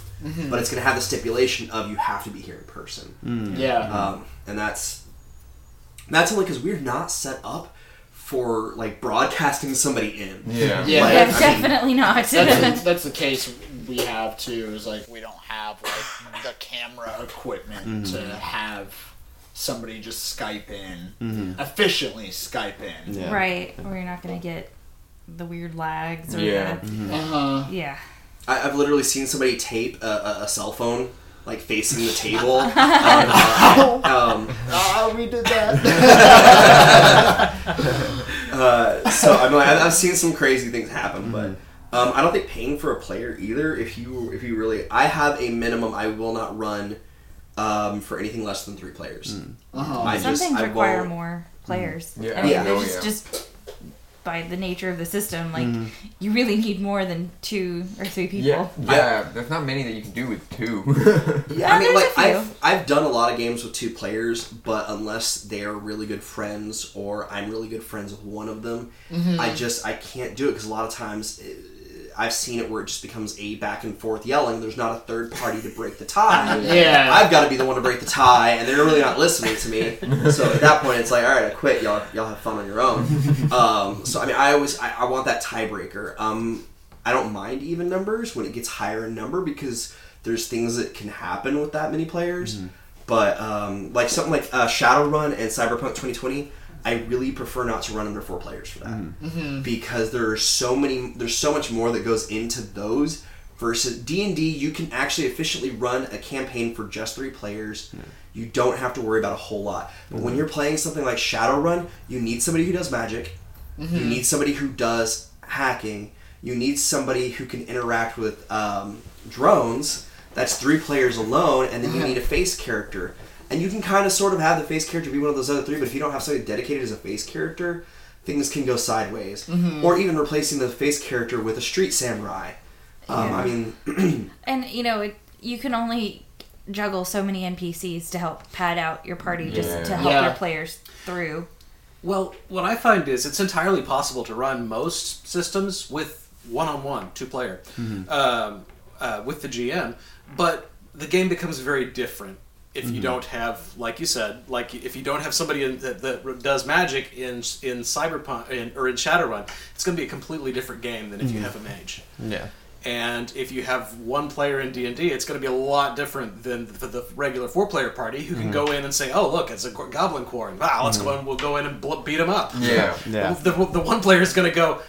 But it's going to have the stipulation of you have to be here in person. yeah. Um, and that's that's only because we're not set up for like broadcasting somebody in. Yeah. Yeah. Like, Yeah, I mean, definitely not. that's the, *laughs* that's the case we have too. Is like we don't have like the camera equipment mm-hmm. to have somebody just Skype in mm-hmm. efficiently Skype in. Yeah. right. Or you're not gonna get the weird lags or Yeah. the, mm-hmm. Uh huh. yeah. I, I've literally seen somebody tape a, a, a cell phone like facing the *laughs* table. *laughs* um, um, Ah, we did that. *laughs* Uh, so I mean, I've, I've seen some crazy things happen, but um, I don't think paying for a player either. If you if you really, I have a minimum. I will not run um, for anything less than three players. uh-huh. I Some just things I require won't- more players. Yeah. I mean, Yeah. Oh, just, yeah. just by the nature of the system, like you really need more than two or three people. Yeah, yeah. There's not many that you can do with two. *laughs* Yeah, I mean, like. I've I've done a lot of games with two players, but unless they are really good friends or I'm really good friends with one of them, I just I can't do it because a lot of times. eh, I've seen it where it just becomes a back and forth yelling. There's not a third party to break the tie. *laughs* Yeah. I've got to be the one to break the tie, and they're really not listening to me. *laughs* So at that point, it's like, all right, I quit. Y'all, y'all have fun on your own. *laughs* Um, so I mean, I always, I, I want that tiebreaker. Um, I don't mind even numbers when it gets higher in number because there's things that can happen with that many players. But um, like something like uh, Shadowrun and Cyberpunk 2020, I really prefer not to run under four players for that mm-hmm. Mm-hmm. because there are so many. There's so much more that goes into those versus D and D. You can actually efficiently run a campaign for just three players. You don't have to worry about a whole lot. But when mm-hmm. you're playing something like Shadowrun, you need somebody who does magic. You need somebody who does hacking. You need somebody who can interact with um, drones. That's three players alone, and then you need a face character. And you can kind of sort of have the face character be one of those other three, but if you don't have somebody dedicated as a face character, things can go sideways. Or even replacing the face character with a street samurai. Um, I mean, *clears throat* And you know, it, you can only juggle so many NPCs to help pad out your party, just to help Yeah. your players through. Well, what I find is it's entirely possible to run most systems with one-on-one, two-player, um, uh, with the GM, but the game becomes very different if you mm-hmm. don't have, like you said, like if you don't have somebody in, that, that does magic in in Cyberpunk in, or in Shadowrun, it's going to be a completely different game than if you mm-hmm. have a mage. Yeah. And if you have one player in D and D, it's going to be a lot different than the, the regular four-player party who can mm-hmm. go in and say, "Oh, look, it's a goblin quarry. Wow, let's go in. We'll go in and bl- beat them up." Yeah. Yeah. The, the one player is going to go.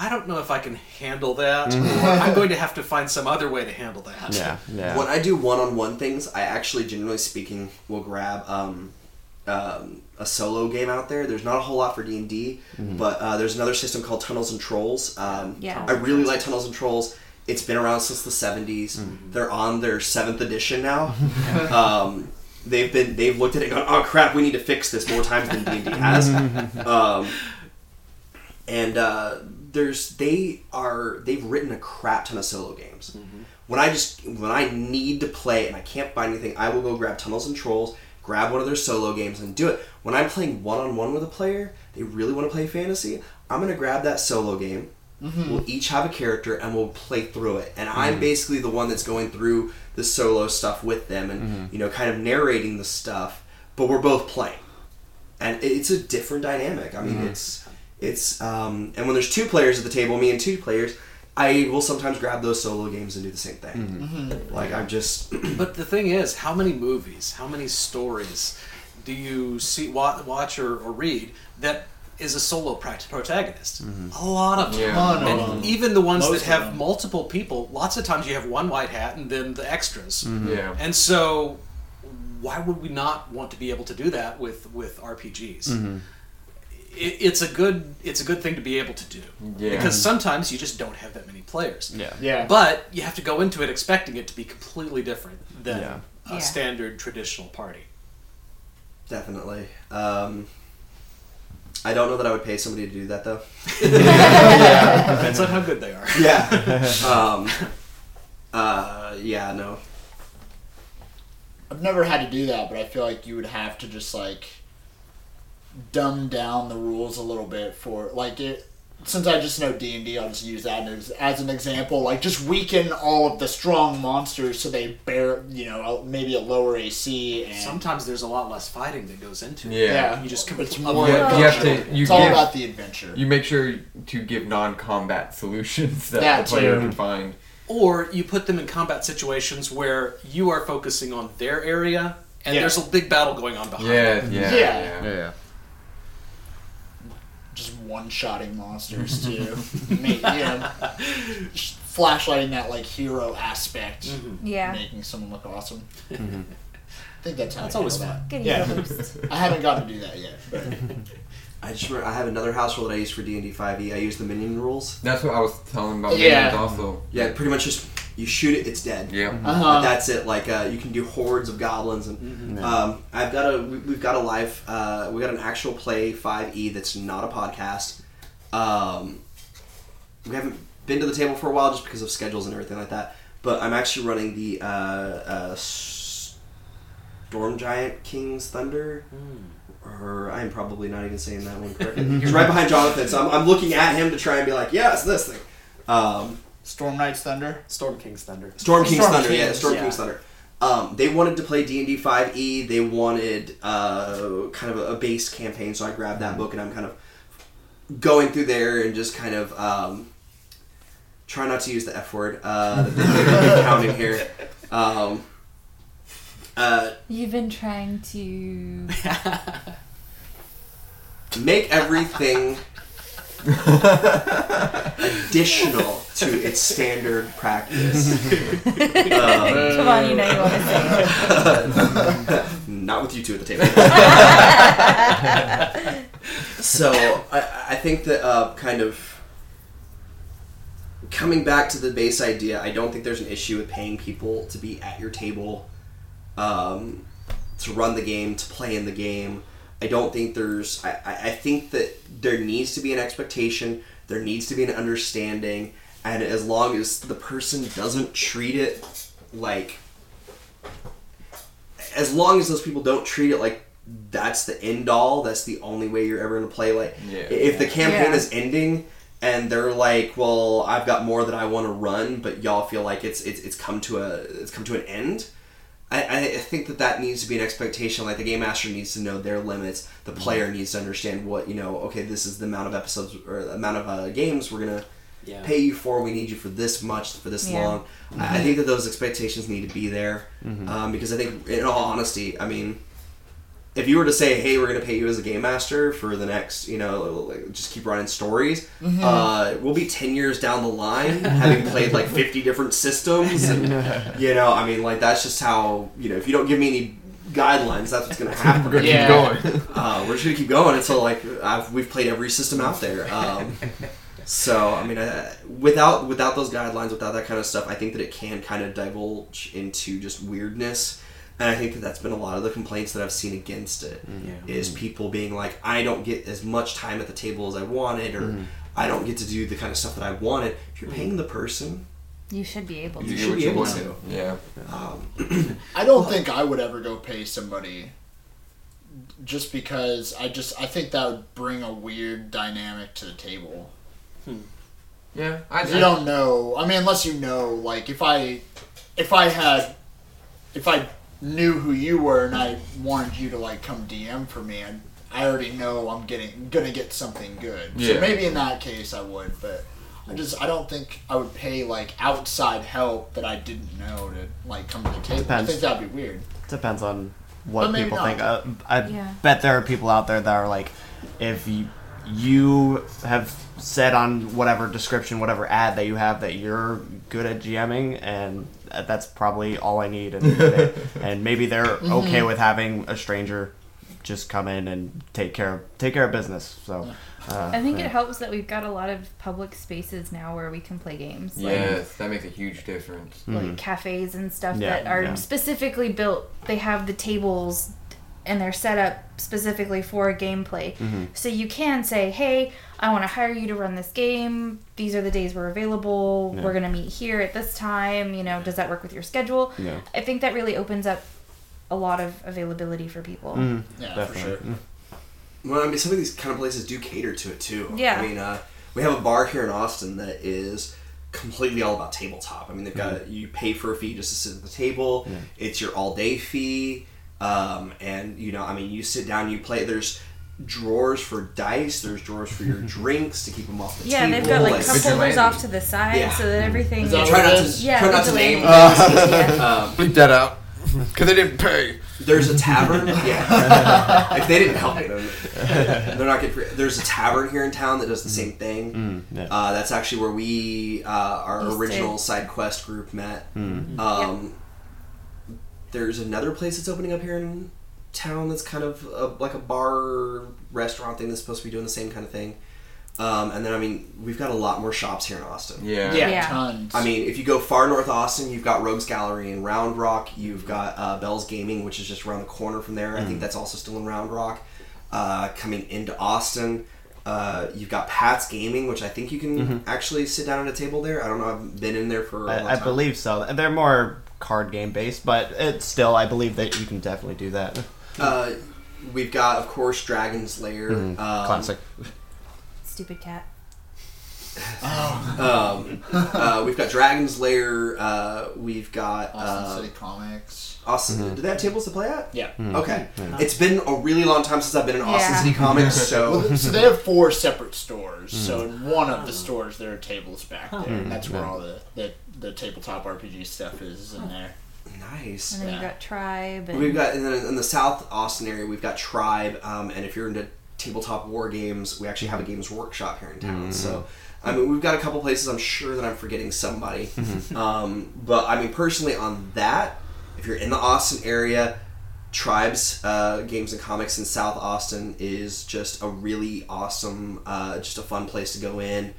I don't know if I can handle that. Or I'm going to have to find some other way to handle that. Yeah. Yeah. When I do one-on-one things, I actually, generally speaking, will grab um, um, a solo game out there. There's not a whole lot for D and D, but uh, there's another system called Tunnels and Trolls. Um, Yeah. I really like Tunnels and Trolls. It's been around since the '70s. They're on their seventh edition now. *laughs* um, they've been they've looked at it and gone, oh crap, we need to fix this more times than D and D has. *laughs* um, and uh, there's they are they've written a crap ton of solo games. Mm-hmm. When I just when I need to play and I can't find anything, I will go grab Tunnels and Trolls, grab one of their solo games and do it. When I'm playing one on one with a player, they really want to play fantasy. I'm gonna grab that solo game. Mm-hmm. We'll each have a character and we'll play through it. And I'm mm-hmm. basically the one that's going through the solo stuff with them and you know kind of narrating the stuff, but we're both playing and it's a different dynamic. I mean, it's it's um, and when there's two players at the table, me and two players, I will sometimes grab those solo games and do the same thing. Mm-hmm. Like I'm just *clears throat* But the thing is, how many movies, how many stories do you see, watch, or, or read that is a solo pract- protagonist? Mm-hmm. A lot of them. Yeah. Ton of And even the ones Most that have multiple people, lots of times you have one white hat and then the extras. Mm-hmm. Yeah. And so, why would we not want to be able to do that with with RPGs? It, it's a good it's a good thing to be able to do Yeah. because sometimes you just don't have that many players. Yeah. Yeah. But you have to go into it expecting it to be completely different than Yeah. a Yeah. standard traditional party. definitely. Um, I don't know that I would pay somebody to do that though. yeah. *laughs* Depends on how good they are. Yeah. *laughs* um, uh, yeah. No. I've never had to do that, but I feel like you would have to just like dumb down the rules a little bit for like it. Since I just know D and D, I'll just use that as, as an example. Like just weaken all of the strong monsters so they bear, you know, maybe a lower AC and Sometimes there's a lot less fighting that goes into it. Yeah. yeah, You just it's compl- more. Yeah, you have to- you it's all about the adventure. You make sure to give non-combat solutions that That the player too. can find. Or you put them in combat situations where you are focusing on their area and Yeah. there's a big battle going on behind. Yeah, them. yeah, Yeah. yeah. Yeah. Just one-shotting monsters too. *laughs* Make, you know, flashlighting that like hero aspect, Mhm. Yeah. making someone look awesome. I think that's how That's I always handle fun. Good Yeah. ego boost. that. I haven't gotten to do that yet, but *laughs* I just remember I have another house rule that I use for D and D five E. I use the minion rules. That's what I was telling about Yeah. minions also. Yeah, pretty much just you shoot it, it's dead. Yeah. But uh-huh. that's it. Like uh, you can do hordes of goblins, and um, I've got a we- we've got a live uh, we got an actual play five e that's not a podcast. Um, we haven't been to the table for a while just because of schedules and everything like that. But I'm actually running the uh, uh, Storm Giant King's Thunder. Or I'm probably not even saying that one *laughs* correctly. He's right behind Jonathan, so I'm, I'm looking at him to try and be like, yeah, it's this thing. Um, Storm Knight's Thunder. Storm King's Thunder. Storm King's Storm Thunder, yeah, Storm yeah. King's Thunder. Um, they wanted to play D and D five E. They wanted uh, kind of a, a base campaign, so I grabbed that book and I'm kind of going through there and just kind of um, try not to use the F word. Uh, that they- they've *laughs* been counting here. Um, uh, You've been trying to. *laughs* make everything additional to its standard practice. Um, Come on, you know you want to say it. *laughs* Not with you two at the table. *laughs* so I, I think that uh, kind of coming back to the base idea, I don't think there's an issue with paying people to be at your table, um, to run the game, to play in the game. I don't think there's. I, I I think that there needs to be an expectation. There needs to be an understanding, and as long as the person doesn't treat it like as long as those people don't treat it like that's the end all. That's the only way you're ever going to play. Like, Yeah. if the campaign Yeah. is ending and they're like, "Well, I've got more that I want to run," but y'all feel like it's it's, it's come to a it's come to an end. I, I think that that needs to be an expectation. Like the game master needs to know their limits. The player needs to understand what you know. Okay, this is the amount of episodes or the amount of uh, games we're gonna Yeah. pay you for. We need you for this much for this Yeah. long. I, I think that those expectations need to be there um, because I think, in all honesty, I mean, if you were to say, "Hey, we're going to pay you as a game master for the next," you know, like, just keep running stories, uh, we'll be ten years down the line, having played like fifty different systems, and *laughs* you know, I mean, like that's just how you know. If you don't give me any guidelines, that's what's going to happen. We're gonna Yeah. keep going. Uh, we're just gonna keep going until like I've, we've played every system out there. Um, so I mean, I, without without those guidelines, without that kind of stuff, I think that it can kind of divulge into just weirdness. And I think that that's been a lot of the complaints that I've seen against it mm-hmm. is Yeah. people being like, I don't get as much time at the table as I wanted, or mm-hmm. I don't get to do the kind of stuff that I wanted. If you're paying the person, You should be able You to. should be you able want to. Yeah. Um, um, I don't think I would ever go pay somebody just because I just I think that would bring a weird dynamic to the table. Hmm. Yeah. I, You don't know. I mean, unless you know, like if I if I had if I knew who you were and I wanted you to like come DM for me, and I already know I'm getting gonna get something good. Yeah. So maybe in that case I would, but I just I don't think I would pay like outside help that I didn't know to like come to the table. Depends. I think that'd be weird. Depends on what But maybe people not. think. Uh, I Yeah. bet there are people out there that are like, if you, you have said on whatever description, whatever ad that you have that you're good at GMing, and that- that's probably all I need, and, *laughs* and maybe they're Mm-hmm. okay with having a stranger just come in and take care of take care of business. So, uh, I think yeah. it helps that we've got a lot of public spaces now where we can play games. Like, Yes, that makes a huge difference. like cafes and stuff Mm-hmm. Yeah, that are yeah. specifically built. They have the tables and they're set up specifically for gameplay. Mm-hmm. So you can say, "Hey, I want to hire you to run this game. These are the days we're available. Yeah. We're going to meet here at this time. You know, does that work with your schedule?" Yeah. I think that really opens up a lot of availability for people. Mhm, Yeah, definitely. for sure. Mm. Well, I mean, some of these kind of places do cater to it too. Yeah. I mean, uh, we have a bar here in Austin that is completely all about tabletop. I mean, they've got you pay for a fee just to sit at the table. It's your all day fee, um, and you know, I mean, you sit down, you play. There's drawers for dice. There's drawers for your *laughs* drinks to keep them off the Yeah, table. Yeah, they've got like cup holders off to the side Yeah. so that everything Is that is try not to? Yeah, try not to vigilante. name. *laughs* yeah. um, Bleep that out. *laughs* Because they didn't pay. There's a tavern. yeah. if they didn't help me, then they're not getting free. There's a tavern here in town that does the same thing. Mm, yeah. Uh, that's actually where we, uh, our Used to- original side quest group met. Mm. Um, There's another place that's opening up here in town that's kind of a, like a bar restaurant thing that's supposed to be doing the same kind of thing. Um, and then, I mean, we've got a lot more shops here in Austin. Yeah. Yeah, Yeah. tons. I mean, if you go far north Austin, you've got Rogues Gallery in Round Rock. You've got uh, Bell's Gaming, which is just around the corner from there. I think that's also still in Round Rock. Uh, coming into Austin, uh, you've got Pat's Gaming, which I think you can actually sit down at a table there. I don't know. I've been in there for. A long I, I believe so. They're more card game based, but it's still I believe that you can definitely do that. Uh, we've got, of course, Dragon's Lair. Um, Classic. Stupid cat. *laughs* Um, uh, we've got Dragon's Lair. Uh, we've got Austin uh, City Comics. Austin. Do they have tables to play at? Yeah. Okay. It's been a really long time since I've been in Austin Yeah. City *laughs* Comics, so. Well, so they have four separate stores. So in one of the stores, there are tables back there, and that's where all the, the the tabletop RPG stuff is in there. Nice. And then you Yeah. got Tribe. And We've got and then in the South Austin area, we've got Tribe, um, and if you're into tabletop war games, we actually have a games workshop here in town. So, I mean, we've got a couple places. I'm sure that I'm forgetting somebody, um, but I mean, personally, on that, if you're in the Austin area, Tribes uh, Games and Comics in South Austin is just a really awesome, uh, just a fun place to go in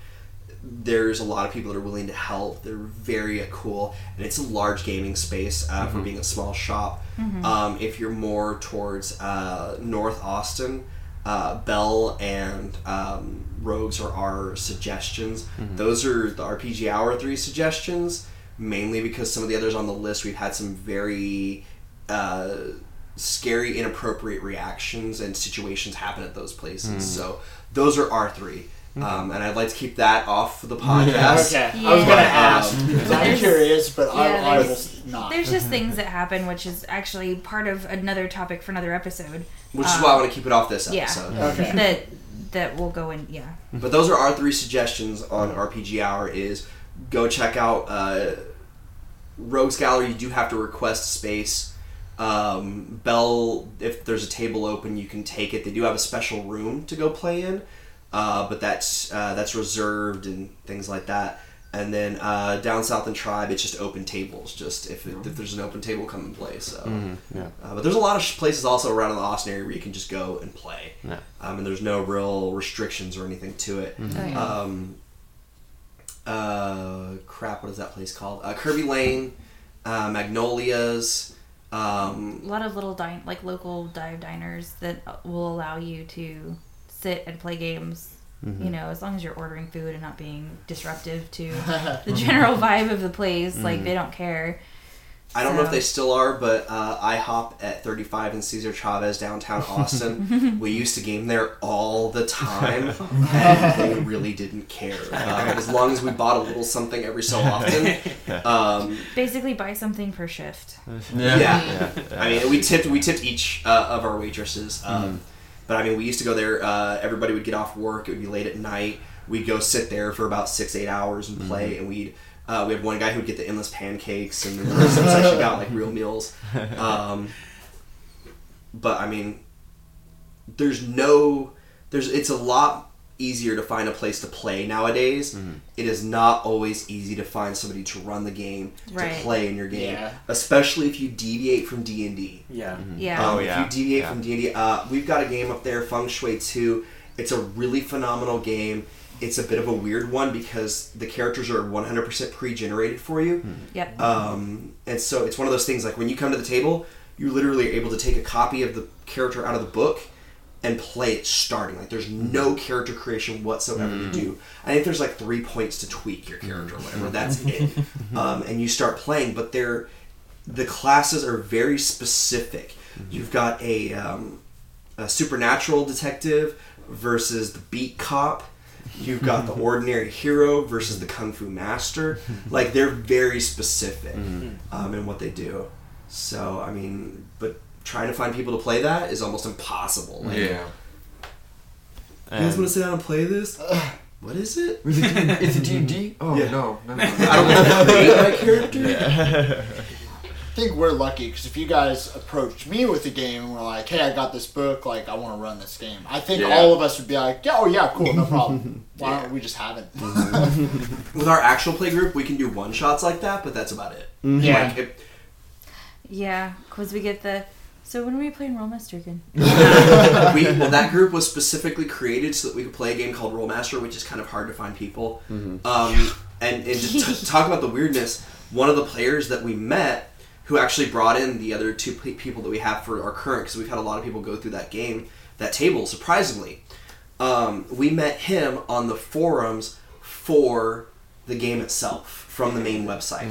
there's a lot of people that are willing to help. They're very uh, cool, and it's a large gaming space uh, for being a small shop. Um, if you're more towards uh, North Austin, uh, Bell and um, Rogues are our suggestions. Those are the RPG Hour three suggestions, mainly because some of the others on the list we've had some very uh, scary, inappropriate reactions and situations happen at those places. So those are our 3 Um, and I'd like to keep that off the *laughs* podcast. Okay, I was gonna Um, ask because I'm curious, but I, yeah, I will there's- not. There's just things that happen, which is actually part of another topic for another episode. Which is Um, why I want to keep it off this yeah. episode. Okay. That that will go in. Yeah. But those are our three suggestions on RPG Hour. Is go check out uh, Rogues Gallery. You do have to request space. Um, Bell, if there's a table open, you can take it. They do have a special room to go play in, uh, but that's uh, that's reserved and things like that. And then uh, down south in Tribe, it's just open tables. Just if, it, if there's an open table, come and play. So, yeah. uh, but there's a lot of sh- places also around in the Austin area where you can just go and play, Yeah. um, and there's no real restrictions or anything to it. Oh, yeah. Um, uh, crap, what is that place called? Uh, Kerbey Lane, uh, Magnolias. Um, a lot of little dine like local dive diners that will allow you to sit and play games. You know, as long as you're ordering food and not being disruptive to *laughs* the general vibe of the place, like they don't care. I don't know if they still are, but uh, IHOP at 35 and Cesar Chavez downtown *laughs* Austin. *laughs* we used to game there all the time, and they really didn't care. Um, as long as we bought a little something every so often. Um, Basically, buy something per shift. yeah. Yeah. I mean, we tipped we tipped each uh, of our waitresses. Um, But I mean, we used to go there. Uh, everybody would get off work. It would be late at night. We'd go sit there for about six eight hours and play. And we'd uh, we had one guy who would get the endless pancakes, and the rest of us actually got like real meals. *laughs* Um, but I mean, there's no there's it's a lot easier to find a place to play nowadays. It is not always easy to find somebody to run the game Right. to play in your game, Yeah. especially if you deviate from D and D. Yeah. Yeah. Um, Oh, yeah. If you deviate Yeah. from D and D, uh, we've got a game up there, Feng Shui Two. It's a really phenomenal game. It's a bit of a weird one because the characters are 100% pre-generated for you. Yep. Um, and so it's one of those things like when you come to the table, you literally are able to take a copy of the character out of the book and play it starting. Like there's no character creation whatsoever to do. I think there's like three points to tweak your character or whatever. That's it. *laughs* Um, and you start playing, but they're the classes are very specific. You've got a, um, a supernatural detective versus the beat cop. You've got the *laughs* ordinary hero versus the kung fu master. *laughs* Like they're very specific um, in what they do. So I mean, but trying to find people to play that is almost impossible. Like, Yeah. You guys want to sit down and play this? *sighs* What is it? Was it D- it's a D&D? Oh, Yeah. no. no, *laughs* no. I don't want to create my character. *laughs* I think we're lucky because if you guys approached me with a game and were like, "Hey, I got this book. Like, I want to run this game," I think Yeah. all of us would be like, "Yeah, oh yeah, cool, no problem. *laughs* Why don't we just have it?" With our actual play group, we can do one shots like that, but that's about it. Mm-hmm. Yeah. Like, it, Yeah, because we get the. So when are we playing Rolemaster again? *laughs* we, well, that group was specifically created so that we could play a game called Rolemaster, which is kind of hard to find people. Um, and and to t- talk about the weirdness, one of the players that we met, who actually brought in the other two pe- people that we have for our current, because we've had a lot of people go through that game, that table, surprisingly. Um, we met him on the forums for the game itself from the main website.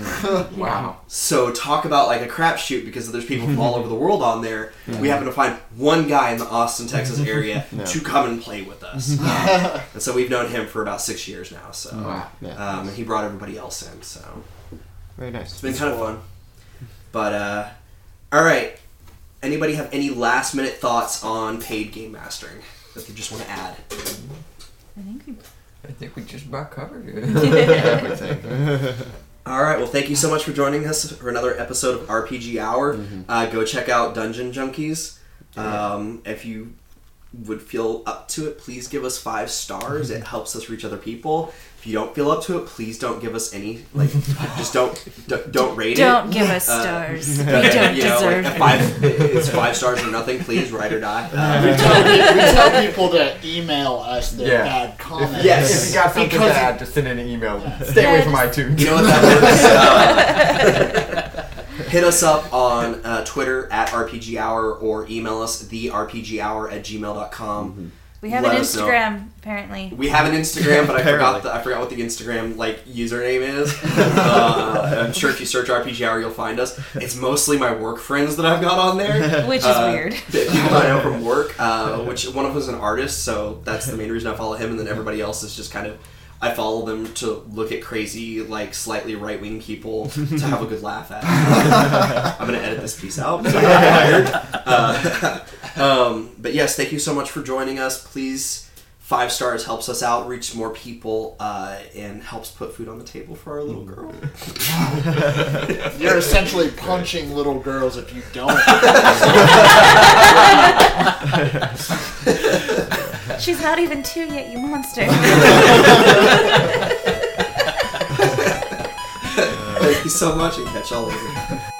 *laughs* Wow. So talk about like a crapshoot because there's people from all over the world on there. We happen to find one guy in the Austin, Texas *laughs* area to come and play with us, *laughs* Um, and so we've known him for about six years now. So, Wow. Yeah. um, and he brought everybody else in. So Very nice. it's been kind of fun. But uh, all right, anybody have any last minute thoughts on paid game mastering that they just want to add? I think we. I think we just about covered it. *laughs* Everything. *laughs* All right. Well, thank you so much for joining us for another episode of RPG Hour. Uh, go check out Dungeon Junkies. Um, if you would feel up to it, please give us five stars. *laughs* It helps us reach other people. If you don't feel up to it, please don't give us any. Like, just don't don't, don't rate it. Don't give us Uh, stars. *laughs* we don't you know, deserve like, it. five. It's five stars or nothing. Please, ride or die. Uh, we, tell, *laughs* we tell people to email us their Yeah. bad comments. Yes. if you got something Because- to add, just send in an email. Stay away from just- iTunes. You know what that works? Uh, *laughs* hit us up on uh, Twitter at RPG Hour or email us the RPG Hour at gmail.com. We have let an us know. Instagram, apparently. We have an Instagram, but I forgot the, I forgot what the Instagram like username is. *laughs* uh, I'm sure if you search RPGR, you'll find us. It's mostly my work friends that I've got on there. *laughs* Which is Uh, weird. *laughs* the People I know from work, uh, which one of them is an artist, so that's the main reason I follow him, and then everybody else is just kind of. I follow them to look at crazy, like slightly right wing people to have a good laugh at. *laughs* I'm gonna edit this piece out. so I got fired. Uh, *laughs* um, but yes, thank you so much for joining us. Please, five stars helps us out, reach more people, uh, and helps put food on the table for our little girl. *laughs* You're essentially punching little girls if you don't. She's not even two yet, you monster. *laughs* Thank you so much, and catch all of later.